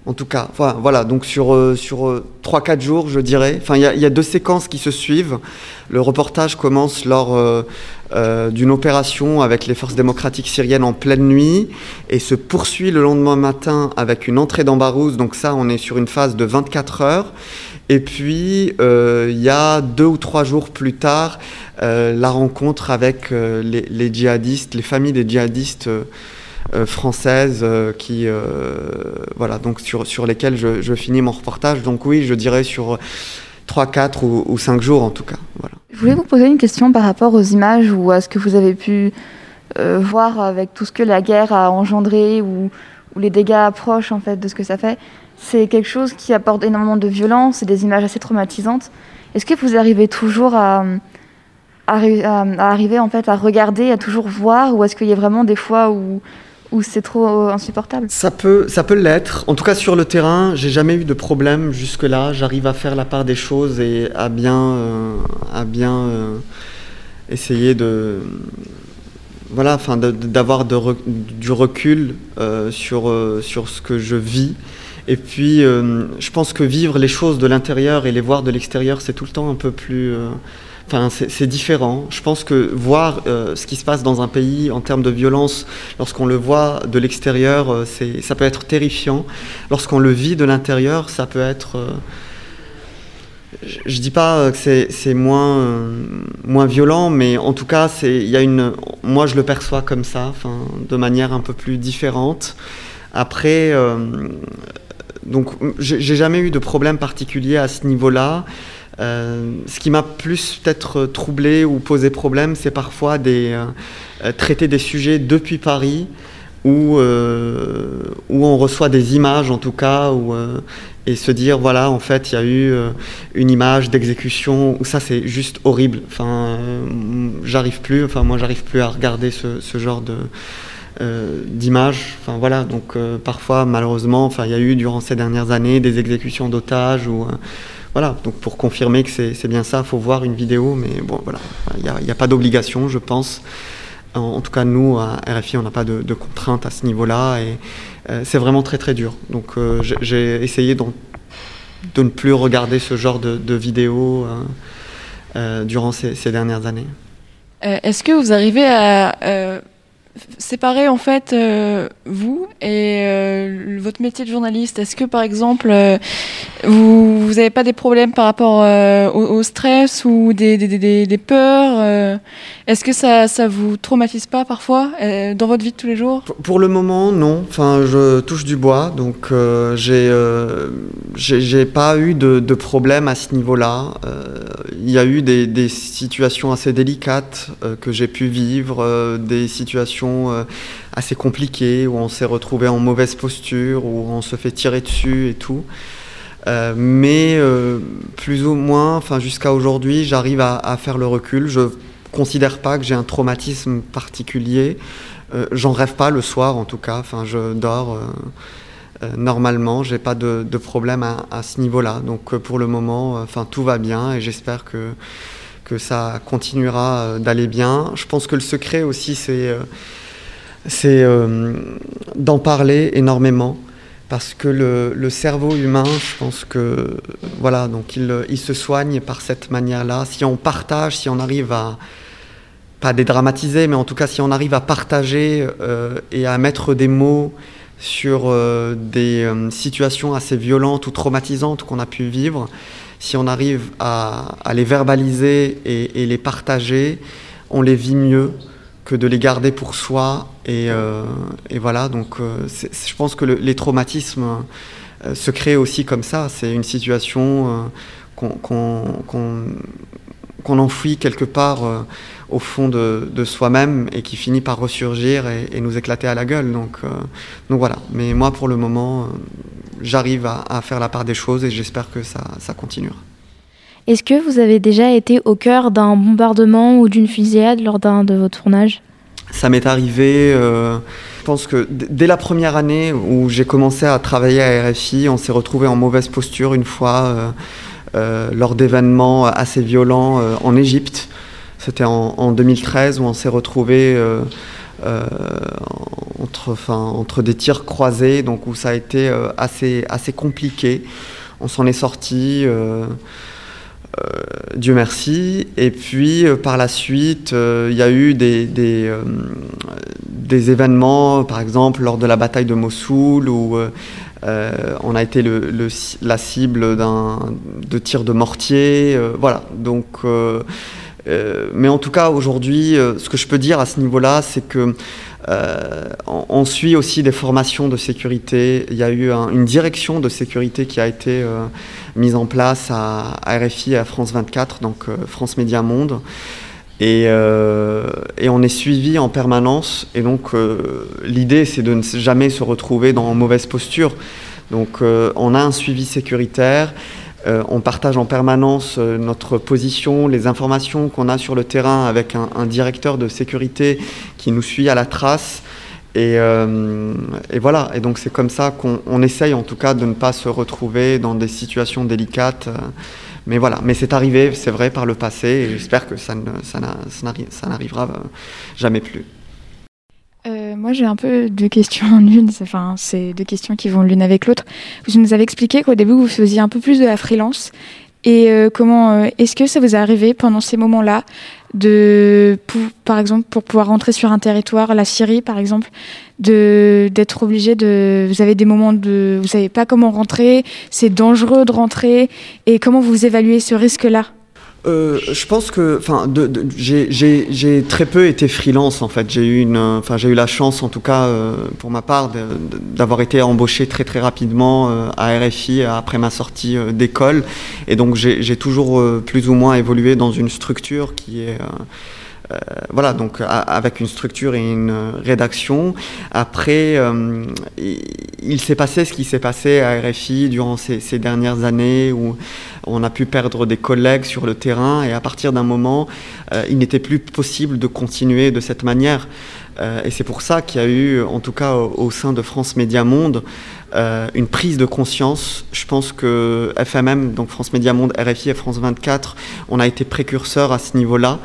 en tout cas, voilà, voilà donc sur, euh, sur euh, 3-4 jours, je dirais. Enfin, il y, a- deux séquences qui se suivent. Le reportage commence lors euh, euh, d'une opération avec les forces démocratiques syriennes en pleine nuit et se poursuit le lendemain matin avec une entrée dans Barouz. Donc ça, on est sur une phase de 24 heures. Et puis, euh, il y a deux ou trois jours plus tard, euh, la rencontre avec euh, les, djihadistes, les familles des djihadistes françaises qui, voilà, donc sur, sur lesquelles je, finis mon reportage. Donc oui, je dirais sur 3, 4 ou, ou 5 jours en tout cas. Voilà. Je voulais vous poser une question par rapport aux images ou à ce que vous avez pu voir avec tout ce que la guerre a engendré ou, ou les dégâts proches en fait de ce que ça fait. C'est quelque chose qui apporte énormément de violence et des images assez traumatisantes. Est-ce que vous arrivez toujours à, arriver en fait à regarder, à toujours voir, ou est-ce qu'il y a vraiment des fois où, c'est trop insupportable? Ça peut, ça peut l'être. En tout cas sur le terrain, j'ai jamais eu de problème jusque-là. J'arrive à faire la part des choses et à bien, euh, à bien euh, essayer de voilà, enfin, d'avoir du recul euh, sur, euh, sur ce que je vis. Et puis, euh, je pense que vivre les choses de l'intérieur et les voir de l'extérieur, c'est tout le temps un peu plus. Enfin, c'est différent. Je pense que voir ce qui se passe dans un pays en termes de violence, lorsqu'on le voit de l'extérieur, ça peut être terrifiant. Lorsqu'on le vit de l'intérieur, ça peut être je dis pas que c'est moins, moins violent, mais en tout cas, y a une, moi je le perçois comme ça, de manière un peu plus différente. Après, euh, donc j'ai jamais eu de problème particulier à ce niveau-là. Euh, ce qui m'a plus peut-être troublé ou posé problème, c'est parfois des, euh, traiter des sujets depuis Paris où, où on reçoit des images en tout cas, où, et se dire voilà en fait il y a eu euh, une image d'exécution ça c'est juste horrible enfin euh, j'arrive plus enfin moi j'arrive plus à regarder ce genre de euh, d'images enfin voilà donc parfois malheureusement enfin il y a eu durant ces dernières années des exécutions d'otages ou voilà donc pour confirmer que c'est bien ça faut voir une vidéo mais bon voilà il n'y a, pas d'obligation je pense en, tout cas nous à RFI on n'a pas de, de contraintes à ce niveau là et euh, c'est vraiment très très dur. Donc euh, j'ai essayé de, ne plus regarder ce genre de, vidéos euh, durant ces, ces, dernières années. Est-ce que vous arrivez à séparer en fait euh, vous et euh, votre métier de journaliste Est-ce que par exemple euh, vous n'avez pas des problèmes par rapport au, stress ou des, peurs Est-ce que ça ça vous traumatise pas parfois dans votre vie de tous les jours? Pour le moment non. Enfin je touche du bois donc j'ai j'ai pas eu de, de problème à ce niveau-là. Il y a eu des situations assez délicates que j'ai pu vivre, des situations euh, assez compliquées où on s'est retrouvé en mauvaise posture, où on se fait tirer dessus et tout. Euh, mais euh, plus ou moins, enfin jusqu'à aujourd'hui, j'arrive à, faire le recul. Je considère pas que j'ai un traumatisme particulier. J'en rêve pas le soir, en tout cas. Enfin, je dors normalement. J'ai pas de, problème à, à ce niveau-là. Donc pour le moment, enfin tout va bien et j'espère que que ça continuera d'aller bien. Je pense que le secret aussi, c'est c'est euh, d'en parler énormément parce que le, cerveau humain, je pense que voilà, donc il, se soigne par cette manière-là. Si on partage, si on arrive à pas dédramatiser, mais en tout cas si on arrive à partager euh, et à mettre des mots sur euh, des situations assez violentes ou traumatisantes qu'on a pu vivre, si on arrive à, les verbaliser et, les partager, on les vit mieux que de les garder pour soi. Et, euh, voilà, donc euh, je pense que les traumatismes euh, se créent aussi comme ça. C'est une situation qu'on enfouit quelque part au fond de, soi-même et qui finit par ressurgir et, nous éclater à la gueule. Donc, donc voilà. Mais moi, pour le moment, j'arrive à, faire la part des choses et j'espère que ça, ça continuera. Est-ce que vous avez déjà été au cœur d'un bombardement ou d'une fusillade lors d'un de vos tournages? Ça m'est arrivé, euh, je pense que dès la première année où j'ai commencé à travailler à RFI, on s'est retrouvé en mauvaise posture une fois euh, euh, lors d'événements assez violents en Égypte. C'était en, 2013 où on s'est retrouvé entre, entre des tirs croisés, donc où ça a été assez, assez compliqué. On s'en est sorti. Euh, Dieu merci. Et puis euh, par la suite, euh, il y a eu des, des, événements, par exemple lors de la bataille de Mossoul, où on a été le, la cible de tirs de mortier. voilà. Donc, mais en tout cas, aujourd'hui, ce que je peux dire à ce niveau-là, c'est que euh, suit aussi des formations de sécurité. Il y a eu une direction de sécurité qui a été euh, mise en place à, RFI et à France 24, donc euh, France Média Monde. Et, on est suivi en permanence. Et donc l'idée, c'est de ne jamais se retrouver dans mauvaise posture. Donc on a un suivi sécuritaire. On partage en permanence notre position, les informations qu'on a sur le terrain avec un, directeur de sécurité qui nous suit à la trace. Et, et voilà, et donc c'est comme ça qu'on essaye en tout cas de ne pas se retrouver dans des situations délicates. Mais voilà, mais c'est arrivé, c'est vrai, par le passé, et j'espère que ça, n'arrivera jamais plus. Moi, j'ai un peu deux questions (laughs) en une. Enfin, c'est deux questions qui vont l'une avec l'autre. Vous nous avez expliqué qu'au début, vous faisiez un peu plus de la freelance. Et euh, comment euh, est-ce que ça vous est arrivé pendant ces moments-là de, par exemple, pour pouvoir rentrer sur un territoire, la Syrie, par exemple, de d'être obligé de, vous avez des moments de, vous savez pas comment rentrer, c'est dangereux de rentrer, et comment vous évaluez ce risque-là? Euh, je pense que, enfin, j'ai très peu été freelance en fait. J'ai eu une, enfin, j'ai eu la chance, en tout cas euh, pour ma part, d'avoir été embauché très très rapidement euh, à RFI après ma sortie d'école, et donc j'ai toujours plus ou moins évolué dans une structure qui est euh, voilà, donc avec une structure et une rédaction. Après, euh, il, s'est passé ce qui s'est passé à RFI durant ces, dernières années où on a pu perdre des collègues sur le terrain et à partir d'un moment, euh, il n'était plus possible de continuer de cette manière. et c'est pour ça qu'il y a eu, en tout cas au, sein de France Média Monde, une prise de conscience. Je pense que FMM, donc France Média Monde, RFI et France 24, on a été précurseurs à ce niveau-là.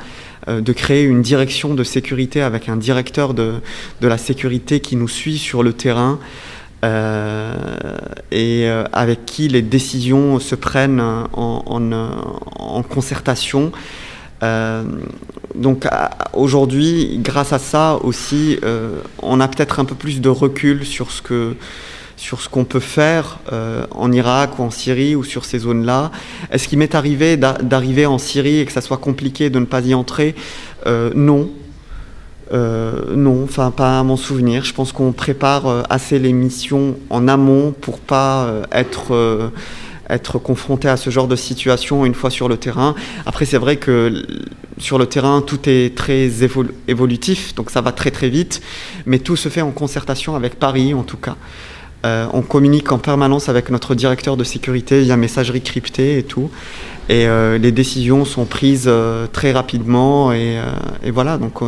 Euh, de créer une direction de sécurité avec un directeur de, la sécurité qui nous suit sur le terrain. Euh, et euh, avec qui les décisions se prennent en, en, concertation. donc aujourd'hui, grâce à ça aussi, on a peut-être un peu plus de recul sur ce que sur ce qu'on peut faire euh, en Irak ou en Syrie ou sur ces zones-là. Est-ce qu'il m'est arrivé d'arriver en Syrie et que ça soit compliqué de ne pas y entrer? Euh, Non. Euh, non, enfin pas à mon souvenir. Je pense qu'on prépare assez les missions en amont pour pas être être confronté à ce genre de situation une fois sur le terrain. Après, c'est vrai que sur le terrain, tout est très évolutif, donc ça va très très vite, mais tout se fait en concertation avec Paris en tout cas. Euh, on communique en permanence avec notre directeur de sécurité via messagerie cryptée et tout. Et euh, les décisions sont prises euh, très rapidement. Et, voilà, donc,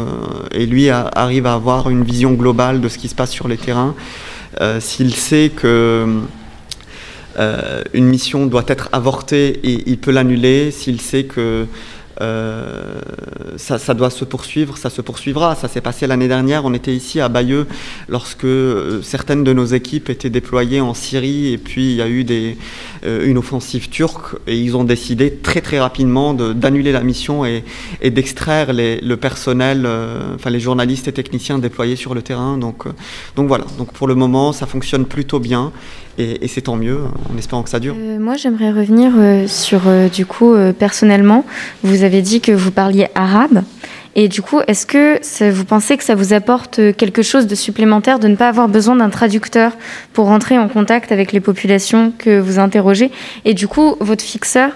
et lui arrive à avoir une vision globale de ce qui se passe sur les terrains. S'il sait que une mission doit être avortée, il peut l'annuler. S'il sait que euh, ça, doit se poursuivre, ça se poursuivra. Ça s'est passé l'année dernière. On était ici à Bayeux lorsque euh, certaines de nos équipes étaient déployées en Syrie et puis il y a eu euh, une offensive turque et ils ont décidé très très rapidement d'annuler la mission et, d'extraire le personnel, enfin les journalistes et techniciens déployés sur le terrain. Donc, donc voilà. Donc pour le moment, ça fonctionne plutôt bien et, c'est tant mieux, en espérant que ça dure. Euh, moi, j'aimerais revenir euh, sur, euh, du coup, personnellement, vous avez dit que vous parliez arabe. Et du coup, est-ce que vous pensez que ça vous apporte quelque chose de supplémentaire de ne pas avoir besoin d'un traducteur pour rentrer en contact avec les populations que vous interrogez? Et du coup, votre fixeur,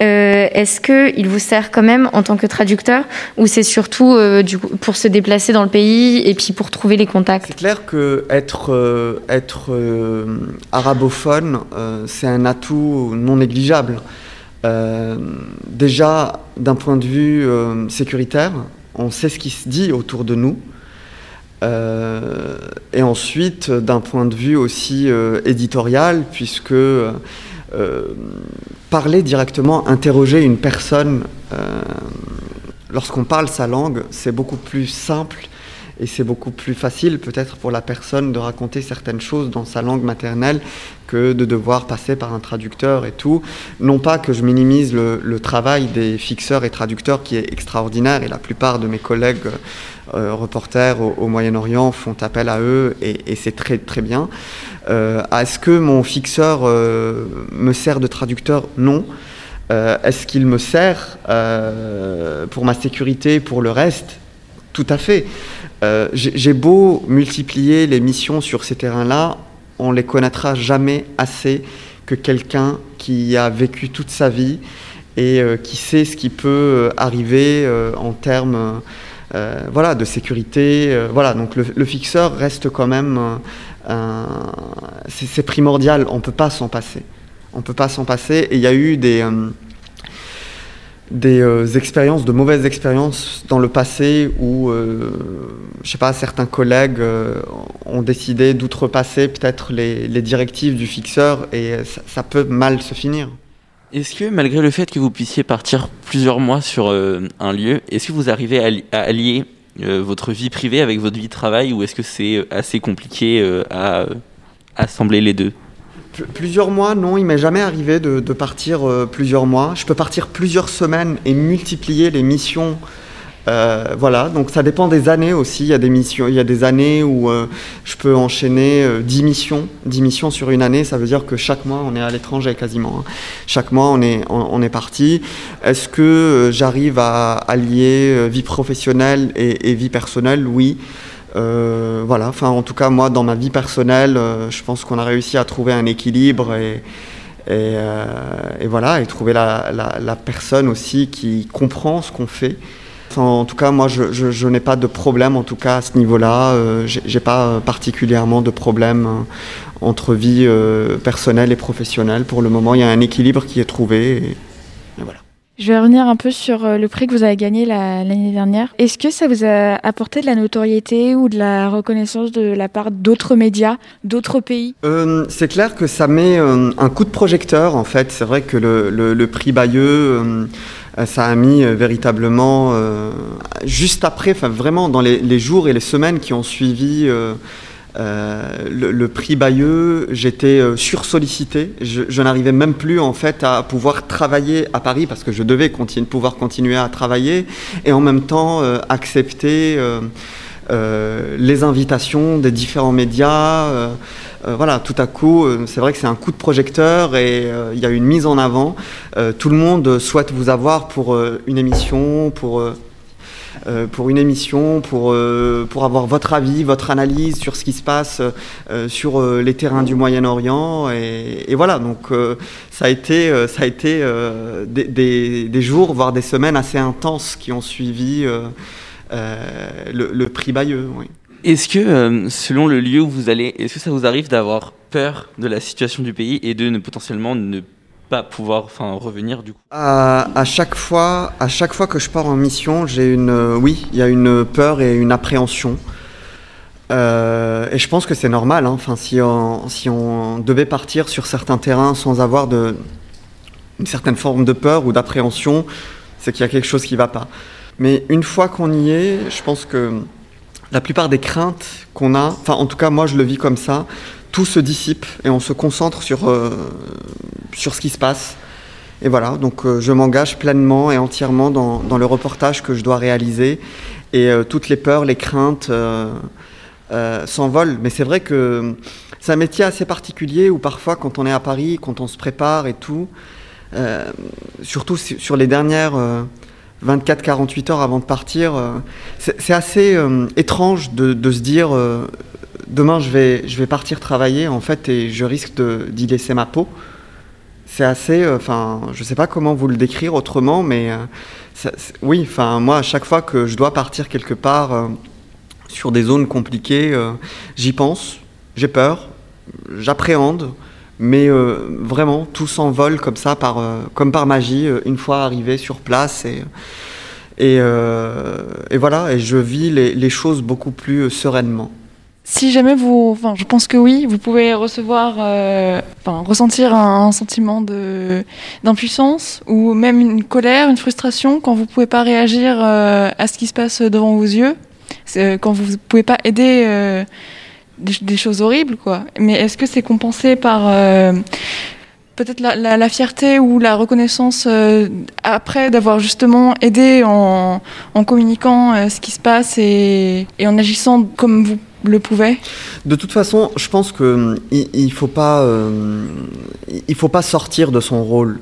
euh, est-ce qu'il vous sert quand même en tant que traducteur ou c'est surtout euh, pour se déplacer dans le pays et puis pour trouver les contacts? C'est clair que être, euh, arabophone, c'est un atout non négligeable. déjà, d'un point de vue sécuritaire, on sait ce qui se dit autour de nous. et ensuite, d'un point de vue aussi éditorial, puisque parler directement, interroger une personne, euh, lorsqu'on parle sa langue, c'est beaucoup plus simple et c'est beaucoup plus facile peut-être pour la personne de raconter certaines choses dans sa langue maternelle que de devoir passer par un traducteur et tout. Non pas que je minimise le, travail des fixeurs et traducteurs qui est extraordinaire et la plupart de mes collègues euh, reporters au, Moyen-Orient font appel à eux et, c'est très très bien. Euh, est-ce que mon fixeur euh, me sert de traducteur Non. Euh, est-ce qu'il me sert pour ma sécurité, pour le reste? Tout à fait. J'ai beau multiplier les missions sur ces terrains-là, on les connaîtra jamais assez que quelqu'un qui a vécu toute sa vie et qui sait ce qui peut arriver en termes voilà, de sécurité. voilà, donc le, le, fixeur reste quand même c'est primordial, on ne peut pas s'en passer. On ne peut pas s'en passer. Et il y a eu des, des expériences, de mauvaises expériences dans le passé où, je sais pas, certains collègues ont décidé d'outrepasser peut-être les, directives du fixeur et ça peut mal se finir. Est-ce que malgré le fait que vous puissiez partir plusieurs mois sur euh, un lieu, est-ce que vous arrivez à, allier euh, votre vie privée avec votre vie de travail ou est-ce que c'est euh, assez compliqué à assembler les deux? Plusieurs mois, non, il m'est jamais arrivé de, partir plusieurs mois. Je peux partir plusieurs semaines et multiplier les missions euh, voilà, donc ça dépend des années aussi. Il y a des missions, il y a des années où euh, je peux enchaîner 10 euh, missions, 10 missions sur une année. Ça veut dire que chaque mois on est à l'étranger quasiment. Hein. Chaque mois on est on, est parti. Est-ce que j'arrive à allier vie professionnelle et, vie personnelle? Oui. Voilà, enfin en tout cas moi dans ma vie personnelle, je pense qu'on a réussi à trouver un équilibre et, et, voilà, et trouver la, personne aussi qui comprend ce qu'on fait en tout cas, moi, je, n'ai pas de problème, en tout cas à ce niveau-là. Euh, je j'ai pas euh, particulièrement de problème euh, entre vie personnelle et professionnelle. Pour le moment, il y a un équilibre qui est trouvé. Je vais revenir un peu sur le prix que vous avez gagné l'année dernière. Est-ce que ça vous a apporté de la notoriété ou de la reconnaissance de la part d'autres médias, d'autres pays? C'est clair que ça met un coup de projecteur, en fait. C'est vrai que le, prix Bayeux euh, ça a mis euh, véritablement, euh, juste après, enfin vraiment dans les, jours et les semaines qui ont suivi le, prix Bayeux, j'étais sursollicité. Je, n'arrivais même plus en fait à pouvoir travailler à Paris parce que je devais pouvoir continuer à travailler et en même temps accepter les invitations des différents médias. Euh, voilà, tout à coup, euh, c'est vrai que c'est un coup de projecteur et euh, il y a une mise en avant. tout le monde souhaite vous avoir pour une émission, pour pour une émission, pour, pour avoir votre avis, votre analyse sur ce qui se passe sur les terrains du Moyen-Orient. Et, voilà, donc ça a été, ça a été des, des, jours, voire des semaines assez intenses qui ont suivi le, prix Bayeux. Est-ce que, euh, selon le lieu où vous allez, est-ce que ça vous arrive d'avoir peur de la situation du pays et de ne potentiellement ne pas pouvoir enfin, revenir du coup à, chaque fois, à chaque fois que je pars en mission, j'ai une, euh, oui, il y a une peur et une appréhension. Euh, et je pense que c'est normal. Hein. Enfin, si on, si on devait partir sur certains terrains sans avoir de, une certaine forme de peur ou d'appréhension, c'est qu'il y a quelque chose qui va pas. Mais une fois qu'on y est, je pense que la plupart des craintes qu'on a, enfin en tout cas moi je le vis comme ça, tout se dissipe et on se concentre sur, euh, sur ce qui se passe. Et voilà, donc euh, je m'engage pleinement et entièrement dans, le reportage que je dois réaliser et euh, toutes les peurs, les craintes s'envolent. Mais c'est vrai que c'est un métier assez particulier où parfois quand on est à Paris, quand on se prépare et tout, surtout sur les dernières 24-48 heures avant de partir. C'est assez étrange de, se dire demain je vais, je vais partir travailler en fait et je risque d'y laisser ma peau. C'est assez, enfin, je sais pas comment vous le décrire autrement, mais oui, enfin, moi à chaque fois que je dois partir quelque part sur des zones compliquées, j'y pense, j'ai peur, j'appréhende. Mais euh, vraiment, tout s'envole comme ça, par, euh, comme par magie, euh, une fois arrivé sur place. Et, et, voilà, et je vis les, choses beaucoup plus sereinement. Si jamais vous, enfin, je pense que oui, vous pouvez recevoir, enfin, ressentir un, sentiment de d'impuissance ou même une colère, une frustration quand vous pouvez pas réagir à ce qui se passe devant vos yeux, quand vous pouvez pas aider des, choses horribles, quoi. Mais est-ce que c'est compensé par euh, peut-être la, fierté ou la reconnaissance euh, après d'avoir justement aidé en, communiquant euh, ce qui se passe et, en agissant comme vous le pouvez De toute façon, je pense qu'il il faut pas, il faut pas sortir de son rôle.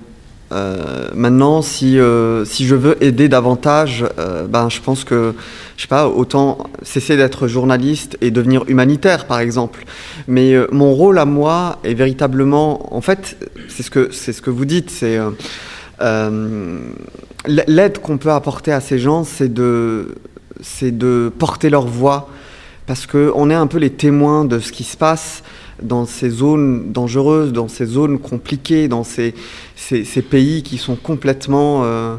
Euh, maintenant, si, euh, si je veux aider davantage, euh, ben, je pense que, je sais pas, autant cesser d'être journaliste et devenir humanitaire, par exemple. Mais mon rôle à moi est véritablement, en fait, c'est ce que, ce que vous dites, c'est l'aide qu'on peut apporter à ces gens, c'est de, c'est de porter leur voix parce qu'on est un peu les témoins de ce qui se passe dans ces zones dangereuses, dans ces zones compliquées, dans ces, pays qui sont complètement euh,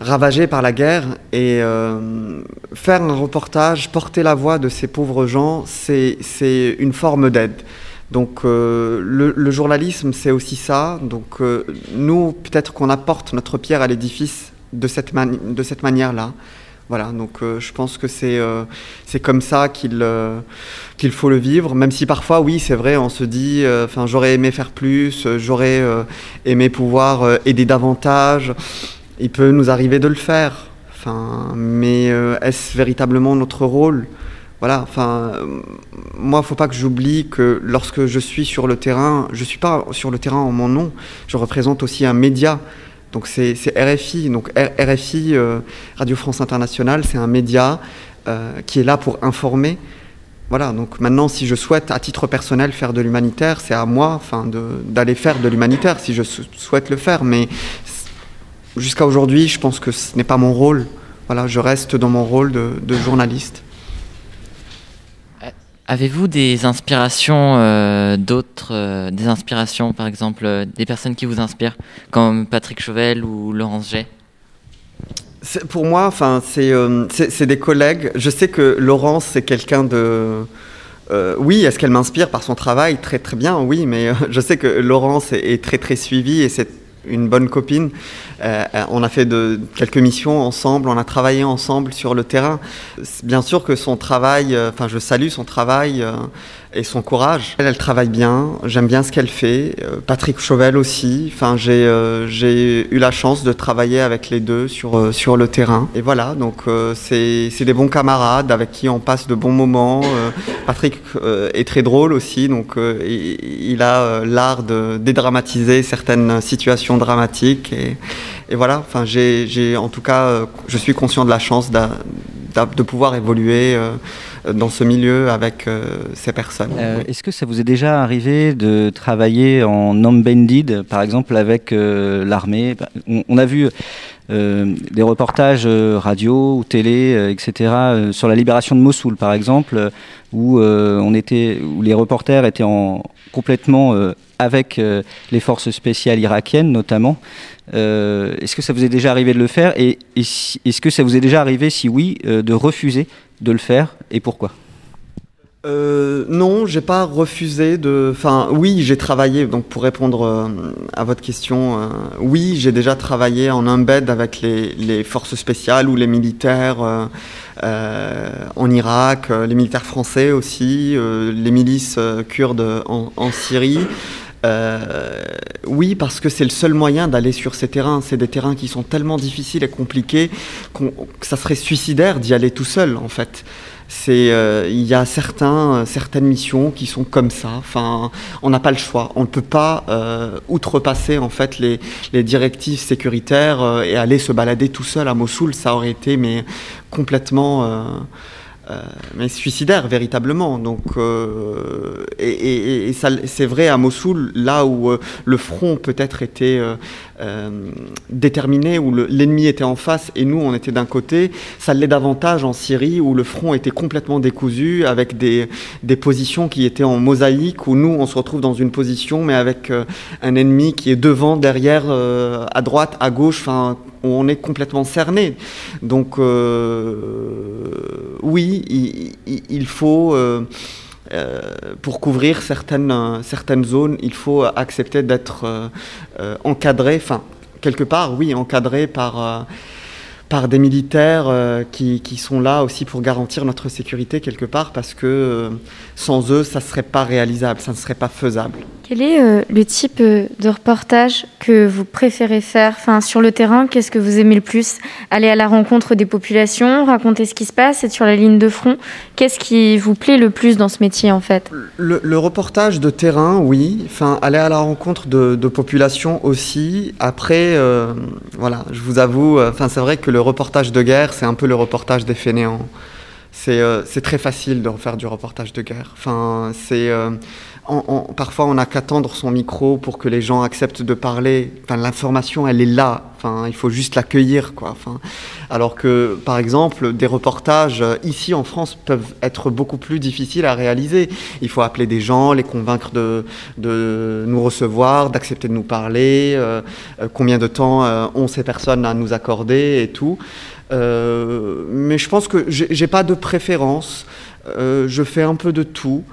ravagés par la guerre. Et euh, faire un reportage, porter la voix de ces pauvres gens, c'est une forme d'aide. Donc euh, le, journalisme, c'est aussi ça. Donc nous, peut-être qu'on apporte notre pierre à l'édifice de cette manière-là. Voilà, donc euh, je pense que c'est euh, comme ça qu'il euh, qu'il faut le vivre, même si parfois, oui, c'est vrai, on se dit, enfin, j'aurais aimé faire plus, j'aurais aimé pouvoir aider davantage. Il peut nous arriver de le faire, enfin, mais est-ce véritablement notre rôle? Voilà, enfin, moi, faut pas que j'oublie que lorsque je suis sur le terrain, je suis pas sur le terrain en mon nom, je représente aussi un média. Donc c'est RFI, donc RFI, euh, Radio France Internationale, c'est un média euh, qui est là pour informer. Voilà, donc maintenant, si je souhaite à titre personnel faire de l'humanitaire, c'est à moi enfin, d'aller faire de l'humanitaire si je souhaite le faire. Mais jusqu'à aujourd'hui, je pense que ce n'est pas mon rôle. Voilà, je reste dans mon rôle de, de journaliste. Avez-vous des inspirations euh, d'autres, euh, des inspirations par exemple euh, des personnes qui vous inspirent, comme Patrick Chauvel ou Laurence Jay Pour moi, enfin, c'est des collègues. Je sais que Laurence c'est quelqu'un de oui, est-ce qu'elle m'inspire par son travail? Très très bien, oui, mais je sais que Laurence est, est très très suivie et c'est une bonne copine. Euh, on a fait de, quelques missions ensemble, on a travaillé ensemble sur le terrain. Bien sûr que son travail, euh, enfin je salue son travail euh, et son courage. Elle, travaille bien, j'aime bien ce qu'elle fait. Patrick Chauvel aussi. Enfin j'ai eu la chance de travailler avec les deux sur sur le terrain. Et voilà, donc c'est des bons camarades avec qui on passe de bons moments. Patrick est très drôle aussi, donc il, il, a l'art de dédramatiser certaines situations dramatiques et et voilà, enfin, j'ai, en tout cas, euh, je suis conscient de la chance de pouvoir évoluer euh, dans ce milieu avec euh, ces personnes. Est-ce que ça vous est déjà arrivé de travailler en non-banded, par exemple, avec l'armée? On, a vu des reportages radio ou télé, etc., sur la libération de Mossoul, par exemple, où, on était, où les reporters étaient en, complètement avec les forces spéciales irakiennes, notamment. Euh, est-ce que ça vous est déjà arrivé de le faire? Et, est-ce que ça vous est déjà arrivé, si oui, euh, de refuser de le faire et pourquoi? Euh, non, j'ai pas refusé de. Enfin, oui, j'ai travaillé. Donc, pour répondre euh, à votre question, oui, j'ai déjà travaillé en embed avec les, forces spéciales ou les militaires en Irak, les militaires français aussi, les milices kurdes en Syrie. Euh, oui, parce que c'est le seul moyen d'aller sur ces terrains. C'est des terrains qui sont tellement difficiles et compliqués que ça serait suicidaire d'y aller tout seul, en fait. Euh, il y a certains, certaines missions qui sont comme ça. Enfin, on n'a pas le choix. On ne peut pas euh, outrepasser en fait les, les directives sécuritaires et aller se balader tout seul à Mossoul. Ça aurait été mais complètement euh, mais suicidaire véritablement. Donc, euh, et, c'est vrai à Mossoul, là où euh, le front peut-être était euh, déterminé, où l'ennemi était en face et nous on était d'un côté, ça l'est davantage en Syrie où le front était complètement décousu avec des, positions qui étaient en mosaïque, où nous on se retrouve dans une position mais avec un ennemi qui est devant, derrière, à droite, à gauche, enfin on est complètement cerné. Donc euh, oui, il, faut, euh, euh, pour couvrir certaines, certaines zones, il faut accepter d'être encadré, enfin quelque part, oui, encadré par par des militaires euh, qui, qui, sont là aussi pour garantir notre sécurité quelque part parce que euh, sans eux, ça ne serait pas réalisable, ça ne serait pas faisable. Quel est euh, le type de reportage que vous préférez faire enfin, Sur le terrain, qu'est-ce que vous aimez le plus? Aller à la rencontre des populations, raconter ce qui se passe, être sur la ligne de front? Qu'est-ce qui vous plaît le plus dans ce métier en fait? Le, le, reportage de terrain, oui. Enfin, aller à la rencontre de, de populations aussi. Après, voilà, je vous avoue, enfin, c'est vrai que le reportage de guerre, c'est un peu le reportage des fainéants. C'est euh, très facile de refaire du reportage de guerre. Enfin, c'est parfois, on n'a qu'à tendre son micro pour que les gens acceptent de parler. Enfin, l'information, elle est là. Enfin, il faut juste l'accueillir, quoi. Enfin, alors que, par exemple, des reportages euh, ici en France peuvent être beaucoup plus difficiles à réaliser. Il faut appeler des gens, les convaincre de, de nous recevoir, d'accepter de nous parler, euh, euh, combien de temps ont ces personnes à nous accorder et tout. mais je pense que j'ai pas de préférence. je fais un peu de tout.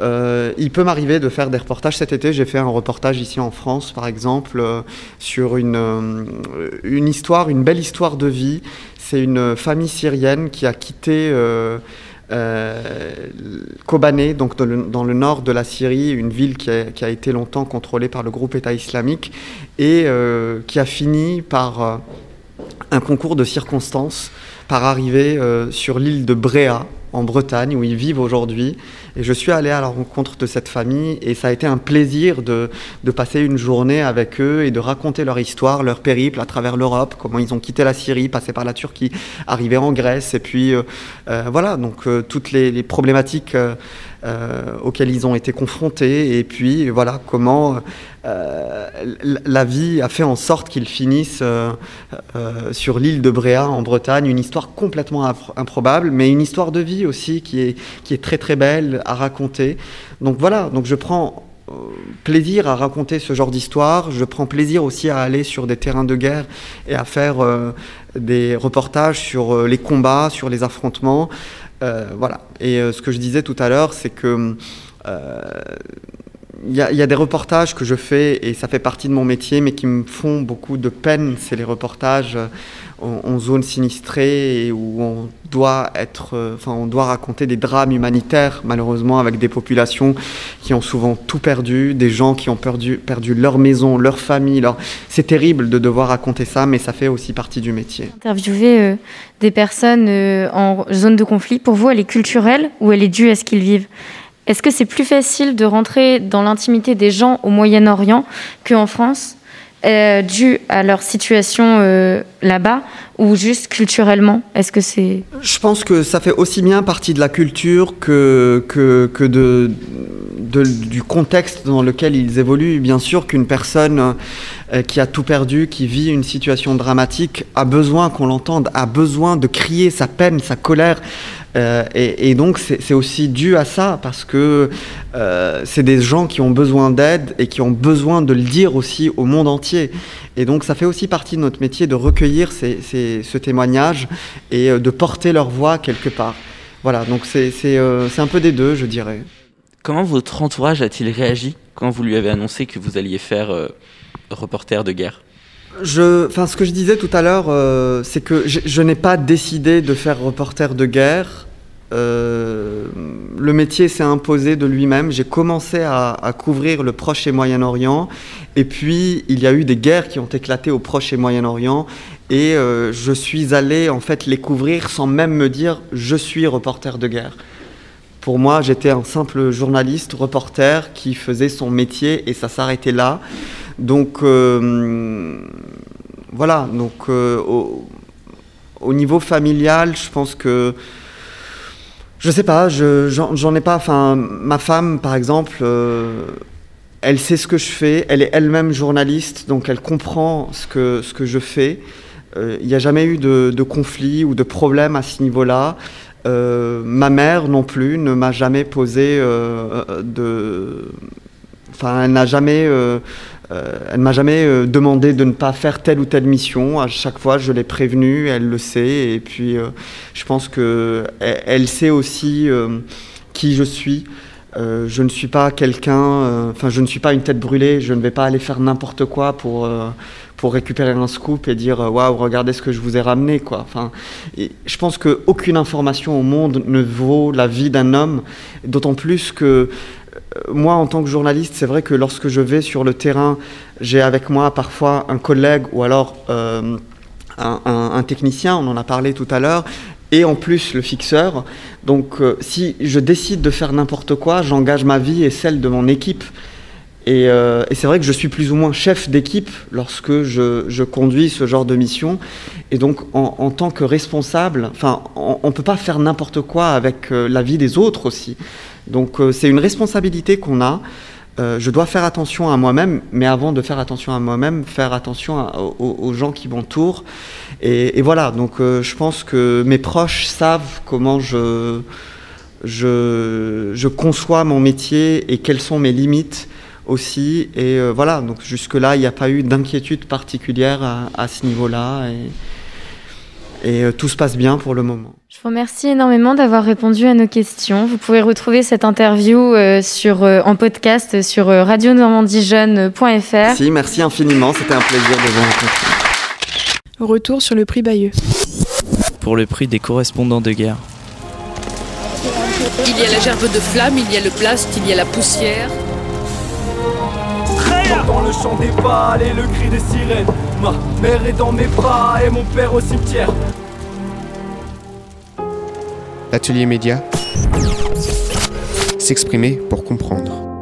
Euh, il peut m'arriver de faire des reportages. Cet été, j'ai fait un reportage ici en France, par exemple, euh, sur une, euh, une histoire, une belle histoire de vie. C'est une famille syrienne qui a quitté Kobané, donc dans le, nord de la Syrie, une ville qui a, été longtemps contrôlée par le groupe État islamique, et qui a fini par un concours de circonstances, par arriver sur l'île de Bréa, en Bretagne, où ils vivent aujourd'hui. Et je suis allé à la rencontre de cette famille et ça a été un plaisir de, de passer une journée avec eux et de raconter leur histoire, leur périple à travers l'Europe, comment ils ont quitté la Syrie, passé par la Turquie, arrivé en Grèce et puis euh, euh, voilà, donc euh, toutes les, les problématiques auxquelles ils ont été confrontés et puis voilà comment la vie a fait en sorte qu'ils finissent sur l'île de Bréa en Bretagne, une histoire complètement improbable, mais une histoire de vie aussi qui est, qui est très très belle à raconter. Donc voilà, donc je prends euh, plaisir à raconter ce genre d'histoire. Je prends plaisir aussi à aller sur des terrains de guerre et à faire euh, des reportages sur euh, les combats, sur les affrontements. Voilà. Et ce que je disais tout à l'heure, c'est que il y, y, a des reportages que je fais et ça fait partie de mon métier, mais qui me font beaucoup de peine. C'est les reportages en, zone sinistrée et où on doit être, euh, enfin, on doit raconter des drames humanitaires, malheureusement, avec des populations qui ont souvent tout perdu, des gens qui ont perdu, perdu leur maison, leur famille. C'est terrible de devoir raconter ça, mais ça fait aussi partie du métier. Interviewer euh, des personnes euh, en zone de conflit, pour vous, elle est culturelle ou elle est due à ce qu'ils vivent? Est-ce que c'est plus facile de rentrer dans l'intimité des gens au Moyen-Orient qu'en France? Euh, dû à leur situation euh, là-bas ou juste culturellement? Est-ce que c'est Je pense que ça fait aussi bien partie de la culture que, que, que de, du contexte dans lequel ils évoluent. Bien sûr qu'une personne euh, qui a tout perdu, qui vit une situation dramatique, a besoin qu'on l'entende, a besoin de crier sa peine, sa colère. Euh, et, donc c'est aussi dû à ça, parce que euh, c'est des gens qui ont besoin d'aide et qui ont besoin de le dire aussi au monde entier. Et donc ça fait aussi partie de notre métier de recueillir ce témoignage et de porter leur voix quelque part. Voilà, donc c'est un peu des deux, je dirais. Comment votre entourage a-t-il réagi quand vous lui avez annoncé que vous alliez faire euh, reporter de guerre? Enfin, ce que je disais tout à l'heure, euh, c'est que je, n'ai pas décidé de faire reporter de guerre. Euh, le métier s'est imposé de lui-même. J'ai commencé à, couvrir le Proche et Moyen-Orient, et puis il y a eu des guerres qui ont éclaté au Proche et Moyen-Orient, et je suis allé en fait les couvrir sans même me dire je suis reporter de guerre. Pour moi, j'étais un simple journaliste, reporter qui faisait son métier et ça s'arrêtait là. Donc euh, voilà, donc euh, au, niveau familial, je pense que je sais pas, j'en ai pas. Enfin, ma femme, par exemple, euh, elle sait ce que je fais. Elle est elle-même journaliste, donc elle comprend ce que ce que je fais. Il n'y a jamais eu de, conflit ou de problème à ce niveau-là. Ma mère non plus ne m'a jamais posé de. Enfin, elle n'a jamais. Euh, elle m'a jamais demandé de ne pas faire telle ou telle mission. À chaque fois, je l'ai prévenue, elle le sait. Et puis, je pense que elle, sait aussi qui je suis. je ne suis pas quelqu'un, enfin je ne suis pas une tête brûlée, je ne vais pas aller faire n'importe quoi pour, pour récupérer un scoop et dire euh, waouh, regardez ce que je vous ai ramené. Quoi. Enfin, je pense qu'aucune information au monde ne vaut la vie d'un homme, d'autant plus que euh, moi, en tant que journaliste, c'est vrai que lorsque je vais sur le terrain, j'ai avec moi parfois un collègue ou alors euh, un, technicien, on en a parlé tout à l'heure, et en plus le fixeur. Donc si je décide de faire n'importe quoi, j'engage ma vie et celle de mon équipe. Euh, et, c'est vrai que je suis plus ou moins chef d'équipe lorsque je, conduis ce genre de mission. Et donc, en, tant que responsable, enfin, on ne peut pas faire n'importe quoi avec euh, la vie des autres aussi. Donc c'est une responsabilité qu'on a. je dois faire attention à moi-même, mais avant de faire attention à moi-même, faire attention aux, gens qui m'entourent. Et, voilà, donc je pense que mes proches savent comment je, je, conçois mon métier et quelles sont mes limites aussi. Et euh, voilà, donc jusque-là, il n'y a pas eu d'inquiétude particulière à, ce niveau-là. Et, et euh, tout se passe bien pour le moment. Je vous remercie énormément d'avoir répondu à nos questions. Vous pouvez retrouver cette interview euh, sur, en podcast sur radionormandiejeune.fr. Merci, merci infiniment. C'était un plaisir de vous rencontrer. Retour sur le prix Bayeux. Pour le prix des correspondants de guerre. Il y a la gerbe de flamme, il y a le blast, il y a la poussière. Dans le chant des balles et le cri des sirènes. Ma mère est dans mes bras et mon père au cimetière. L'atelier média. S'exprimer pour comprendre.